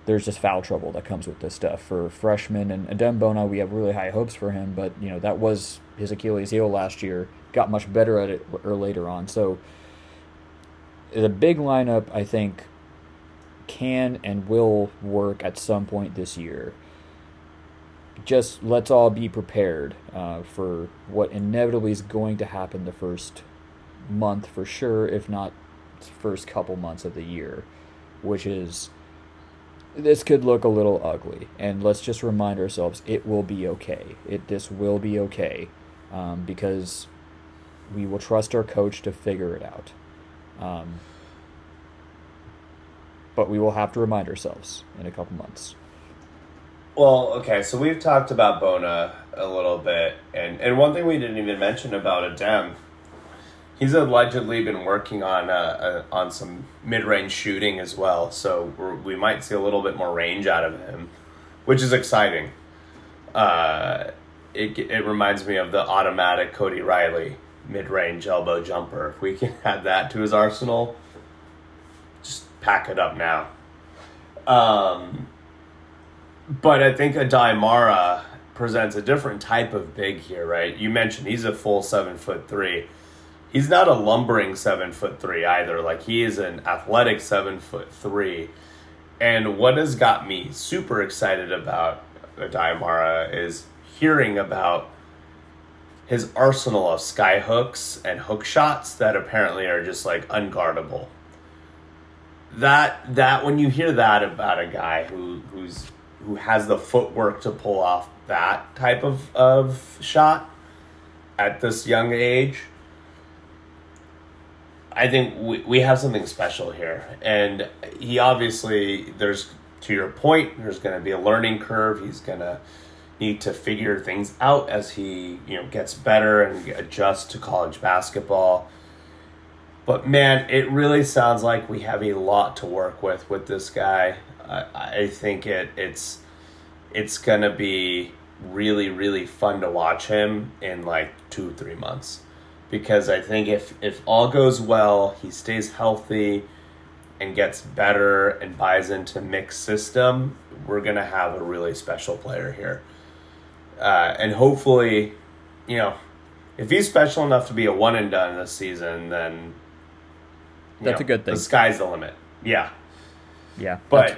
Speaker 2: there's just foul trouble that comes with this stuff for freshmen. And Adem Bona, we have really high hopes for him, but you know that was his Achilles heel last year. Got much better at it or later on. So the big lineup, I think, can and will work at some point this year. Just let's all be prepared uh, for what inevitably is going to happen the first month for sure, if not first couple months of the year, which is this could look a little ugly. And let's just remind ourselves it will be okay. It this will be okay um, because we will trust our coach to figure it out. Um, but we will have to remind ourselves in a couple months.
Speaker 1: Well, okay, so we've talked about Bona a little bit, and, and one thing we didn't even mention about Adem, he's allegedly been working on uh, uh, on some mid range shooting as well, so we might see a little bit more range out of him, which is exciting. Uh, it, it reminds me of the automatic Cody Riley mid range elbow jumper. If we can add that to his arsenal, pack it up now. Um, but I think Aday Mara presents a different type of big here, right? You mentioned he's a full seven foot three. He's not a lumbering seven foot three either. Like he is an athletic seven foot three. And what has got me super excited about Aday Mara is hearing about his arsenal of sky hooks and hook shots that apparently are just like unguardable that that when you hear that about a guy who who's who has the footwork to pull off that type of of shot at this young age I think we, we have something special here. And he obviously there's to your point there's going to be a learning curve. He's going to need to figure things out as he you know gets better and adjusts to college basketball but man, it really sounds like we have a lot to work with with this guy. I, I think it it's it's gonna be really really fun to watch him in like two three months because I think if if all goes well, he stays healthy, and gets better and buys into Mick's system, we're to have a really special player here. Uh, and hopefully, you know, if he's special enough to be a one and done this season, then
Speaker 2: that's know, a good thing.
Speaker 1: The sky's the limit. Yeah.
Speaker 2: Yeah.
Speaker 1: But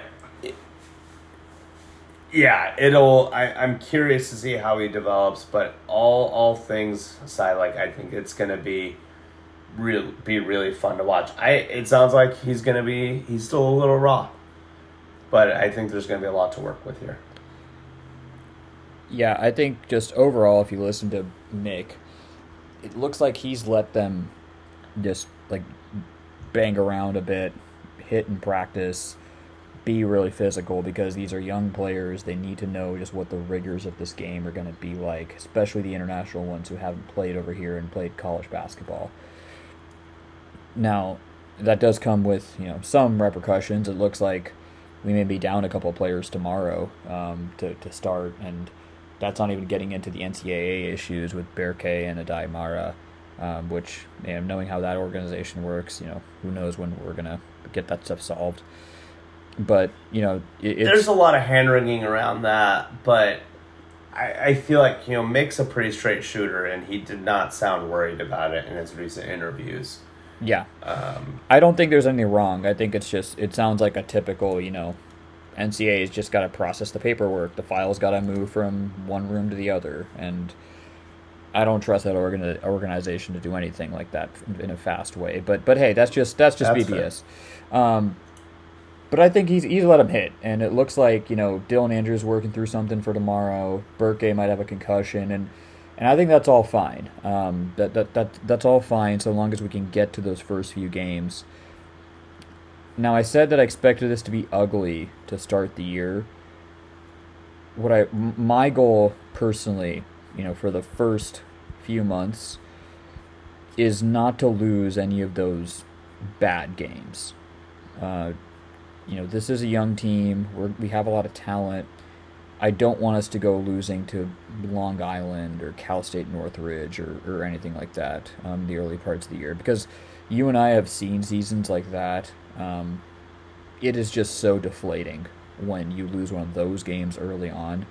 Speaker 1: yeah, it'll. I, I'm curious to see how he develops, but all all things aside, like I think it's gonna be real be really fun to watch. I it sounds like he's gonna be he's still a little raw, but I think there's gonna be a lot to work with here.
Speaker 2: Yeah, I think just overall, if you listen to Mick, it looks like he's let them just like bang around a bit, hit and practice, be really physical because these are young players. They need to know just what the rigors of this game are going to be like, especially the international ones who haven't played over here and played college basketball. Now, that does come with you know some repercussions. It looks like we may be down a couple players tomorrow um, to to start, and that's not even getting into the NCAA issues with Berke and Aday Mara, um, which you know, knowing how that organization works, you know who knows when we're gonna get that stuff solved but you know,
Speaker 1: it, there's a lot of hand wringing around that, but I, I feel like you know Mick's a pretty straight shooter, and he did not sound worried about it in his recent interviews.
Speaker 2: Yeah, um, I don't think there's anything wrong. I think it's just it sounds like a typical you know NCAA's just got to process the paperwork. The files got to move from one room to the other, and I don't trust that organ- organization to do anything like that in a fast way. But but hey, that's just that's just that's BBS. Um, but I think he's he's let him hit, and it looks like you know Dylan Andrews working through something for tomorrow. Berke might have a concussion, and and I think that's all fine. Um, that, that that that's all fine so long as we can get to those first few games. Now I said that I expected this to be ugly to start the year. What I my goal personally, you know, for the first few months is not to lose any of those bad games. Uh, you know, this is a young team. We're, we have a lot of talent. I don't want us to go losing to Long Island or Cal State Northridge or, or anything like that um, the early parts of the year because you and I have seen seasons like that. Um, it is just so deflating when you lose one of those games early on.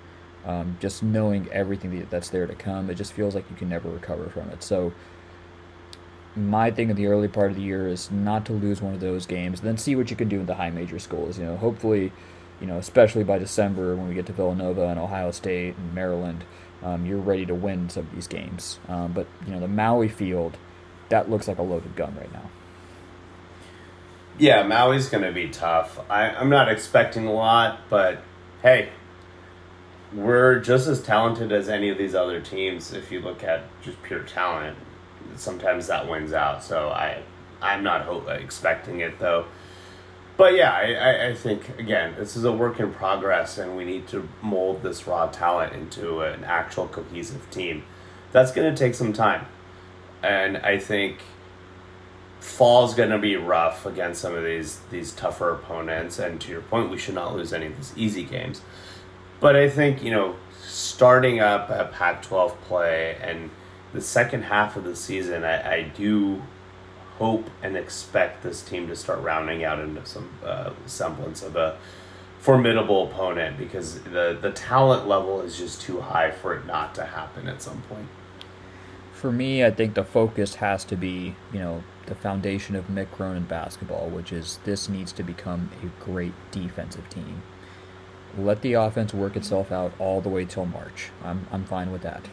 Speaker 2: Um, just knowing everything that's there to come, it just feels like you can never recover from it. So my thing in the early part of the year is not to lose one of those games, then see what you can do in the high major schools. You know, hopefully, you know, especially by December when we get to Villanova and Ohio State and Maryland, um, you're ready to win some of these games. Um, but you know, the Maui field, that looks like a loaded gun right now.
Speaker 1: Yeah, Maui's going to be tough. I, I'm not expecting a lot, but hey, we're just as talented as any of these other teams if you look at just pure talent sometimes that wins out. So I I'm not hope, expecting it though. But yeah, I, I think again this is a work in progress, and we need to mold this raw talent into an actual cohesive team. That's going to take some time, and I think fall's going to be rough against some of these these tougher opponents. And to your point, we should not lose any of these easy games. But I think you know starting up a Pac-12 play and the second half of the season, I, I do hope and expect this team to start rounding out into some uh, semblance of a formidable opponent because the the talent level is just too high for it not to happen at some point.
Speaker 2: For me, I think the focus has to be, you know, the foundation of Mick Cronin basketball, which is this needs to become a great defensive team. Let the offense work itself out all the way till March. I'm I'm fine with that.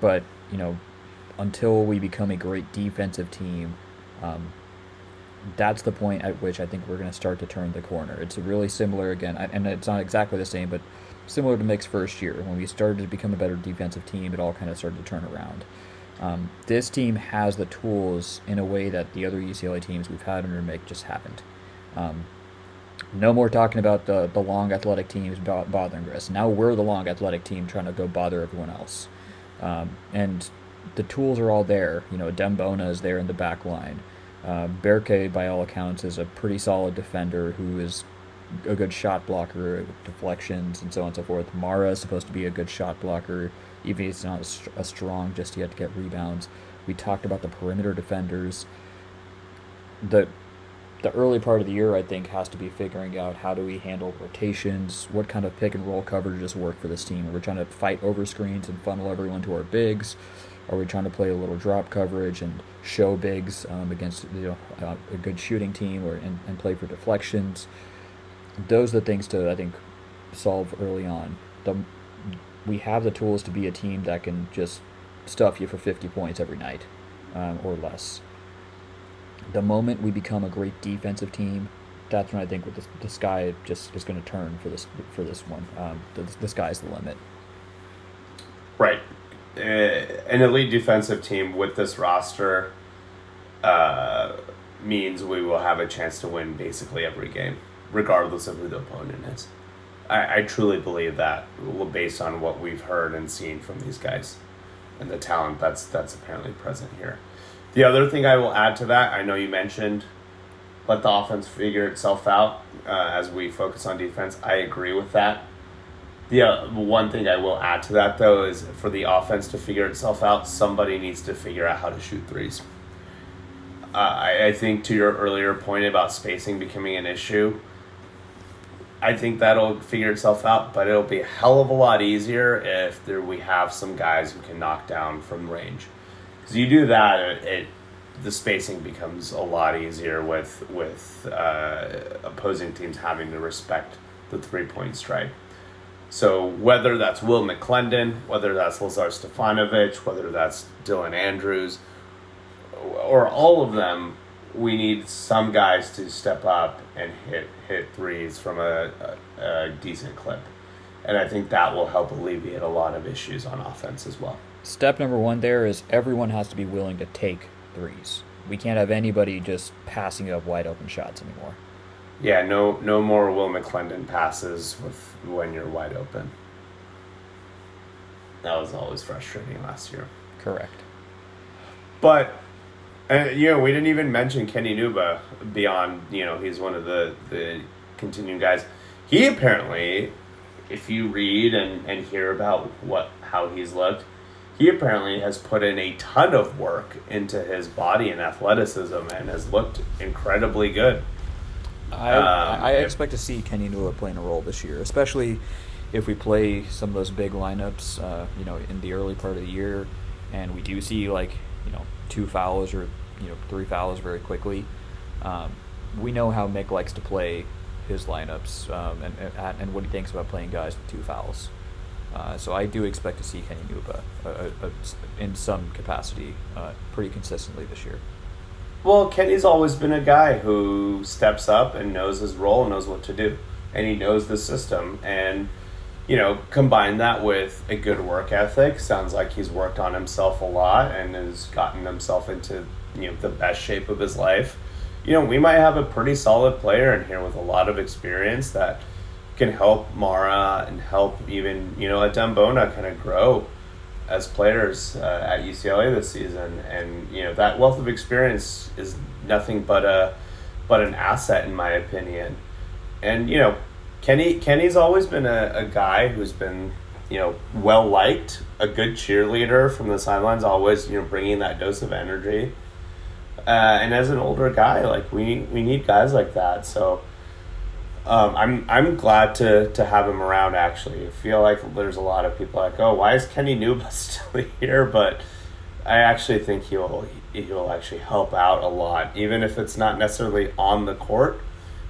Speaker 2: But you know, until we become a great defensive team, um, that's the point at which I think we're going to start to turn the corner. It's really similar again, and it's not exactly the same, but similar to Mick's first year. When we started to become a better defensive team, it all kind of started to turn around. Um, this team has the tools in a way that the other UCLA teams we've had under Mick just haven't. Um, no more talking about the, the long athletic teams bothering us. Now we're the long athletic team trying to go bother everyone else. Um, and the tools are all there. You know, Adem Bona is there in the back line. Uh, Berke, by all accounts, is a pretty solid defender who is a good shot blocker, deflections, and so on and so forth. Mara is supposed to be a good shot blocker, even if he's not as, strong just yet to get rebounds. We talked about the perimeter defenders. The the early part of the year, I think, has to be figuring out how do we handle rotations, what kind of pick and roll coverages work for this team. Are we trying to fight over screens and funnel everyone to our bigs? Are we trying to play a little drop coverage and show bigs um, against you know uh, a good shooting team or and, and play for deflections? Those are the things to I think solve early on. The, we have the tools to be a team that can just stuff you for 50 points every night um, or less the moment we become a great defensive team, that's when I think the, the sky just is going to turn for this for this one. Um, the, the sky's the limit.
Speaker 1: Right, uh, an elite defensive team with this roster uh, means we will have a chance to win basically every game, regardless of who the opponent is. I, I truly believe that, based on what we've heard and seen from these guys, and the talent that's that's apparently present here. The other thing I will add to that, I know you mentioned let the offense figure itself out uh, as we focus on defense. I agree with that. The uh, one thing I will add to that though is for the offense to figure itself out, somebody needs to figure out how to shoot threes. Uh, I, I think to your earlier point about spacing becoming an issue, I think that'll figure itself out, but it'll be a hell of a lot easier if there, we have some guys who can knock down from range because you do that, it, it, the spacing becomes a lot easier with with uh, opposing teams having to respect the three point strike. So whether that's Will McClendon, whether that's Lazar Stefanovic, whether that's Dylan Andrews, or all of them, we need some guys to step up and hit hit threes from a, a, a decent clip, and I think that will help alleviate a lot of issues on offense as well
Speaker 2: step number one there is everyone has to be willing to take threes. We can't have anybody just passing up wide open shots anymore.
Speaker 1: Yeah, no, no more Will McClendon passes with when you're wide open. That was always frustrating last year.
Speaker 2: Correct.
Speaker 1: But, uh, you know, we didn't even mention Kenny Nwuba beyond, you know, he's one of the, the continuing guys. He apparently, if you read and, and hear about what how he's looked, he apparently has put in a ton of work into his body and athleticism and has looked incredibly good.
Speaker 2: I, um, I expect to see Kenny Nwuba playing a role this year, especially if we play some of those big lineups, uh, you know, in the early part of the year, and we do see like you know two fouls or you know three fouls very quickly. Um, we know how Mick likes to play his lineups um, and, and and what he thinks about playing guys with two fouls. Uh, so I do expect to see Kenny Nwuba uh, uh, in some capacity uh, pretty consistently this year.
Speaker 1: Well, Kenny's always been a guy who steps up and knows his role, and knows what to do, and he knows the system. And you know, combine that with a good work ethic. Sounds like he's worked on himself a lot and has gotten himself into you know the best shape of his life. You know, we might have a pretty solid player in here with a lot of experience that can help Mara and help even you know Adem Bona kind of grow as players uh, at UCLA this season, and you know that wealth of experience is nothing but a but an asset in my opinion. And you know, Kenny Kenny's always been a, a guy who's been you know well liked, a good cheerleader from the sidelines, always you know bringing that dose of energy. Uh, and as an older guy, like we we need guys like that. So um, I'm I'm glad to to have him around. Actually, I feel like there's a lot of people like, oh, why is Kenny Nwuba still here? But I actually think he'll he'll actually help out a lot, even if it's not necessarily on the court,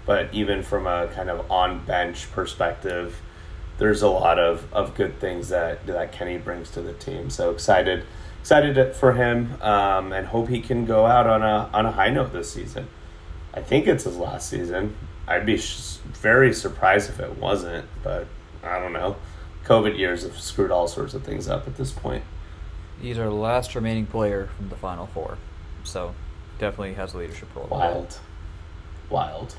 Speaker 1: but even from a kind of on bench perspective, there's a lot of, of good things that that Kenny brings to the team. So excited excited for him, um, and hope he can go out on a on a high note this season. I think it's his last season. I'd be sh- very surprised if it wasn't, but I don't know. COVID years have screwed all sorts of things up at this point.
Speaker 2: He's our last remaining player from the Final Four, so definitely has a leadership role.
Speaker 1: Wild, wild.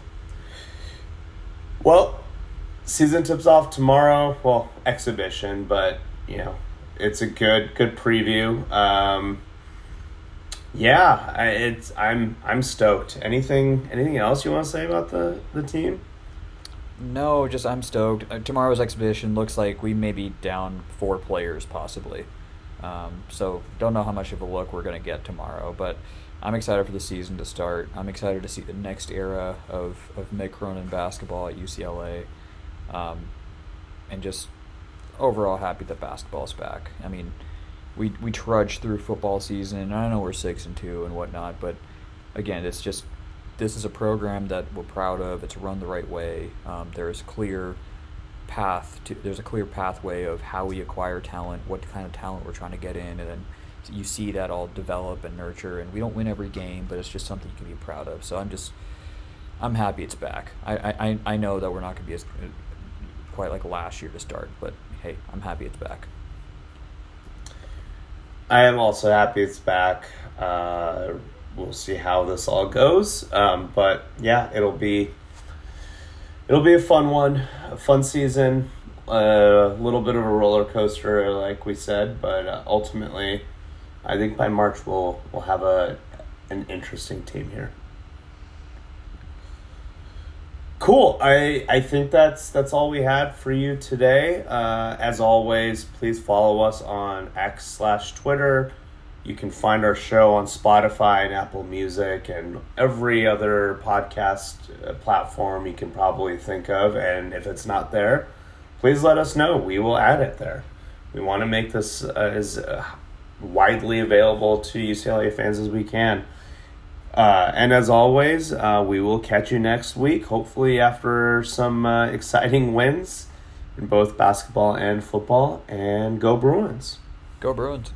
Speaker 1: Well, season tips off tomorrow. Well, exhibition, but you know, it's a good good preview. Um, yeah, it's I'm I'm stoked. Anything anything else you want to say about the the team?
Speaker 2: No, just I'm stoked. Uh, tomorrow's exhibition looks like we may be down four players possibly. Um, so don't know how much of a look we're to get tomorrow, but I'm excited for the season to start. I'm excited to see the next era of, of Mick Cronin basketball at UCLA. Um, and just overall happy that basketball's back. I mean, we, we trudge through football season. I know we're 6 and 2 and whatnot, but again, it's just this is a program that we're proud of. It's run the right way. Um, there is clear path to there's a clear pathway of how we acquire talent, what kind of talent we're trying to get in, and then you see that all develop and nurture. And we don't win every game, but it's just something you can be proud of. So I'm just I'm happy it's back. I I, I know that we're not going to be as quite like last year to start, but hey, I'm happy it's back.
Speaker 1: I am also happy it's back. Uh, we'll see how this all goes. Um, but yeah, it'll be it'll be a fun one, a fun season, a little bit of a roller coaster, like we said. But uh, ultimately, I think by March we'll we'll have a an interesting team here. Cool. I I think that's that's all we had for you today. Uh, as always, please follow us on X slash Twitter you can find our show on Spotify and Apple Music and every other podcast uh, platform you can probably think of. And if it's not there, please let us know. We will add it there. We want to make this uh, as uh, widely available to UCLA fans as we can. Uh, and as always, uh, we will catch you next week, hopefully, after some uh, exciting wins in both basketball and football. And go Bruins!
Speaker 2: Go Bruins!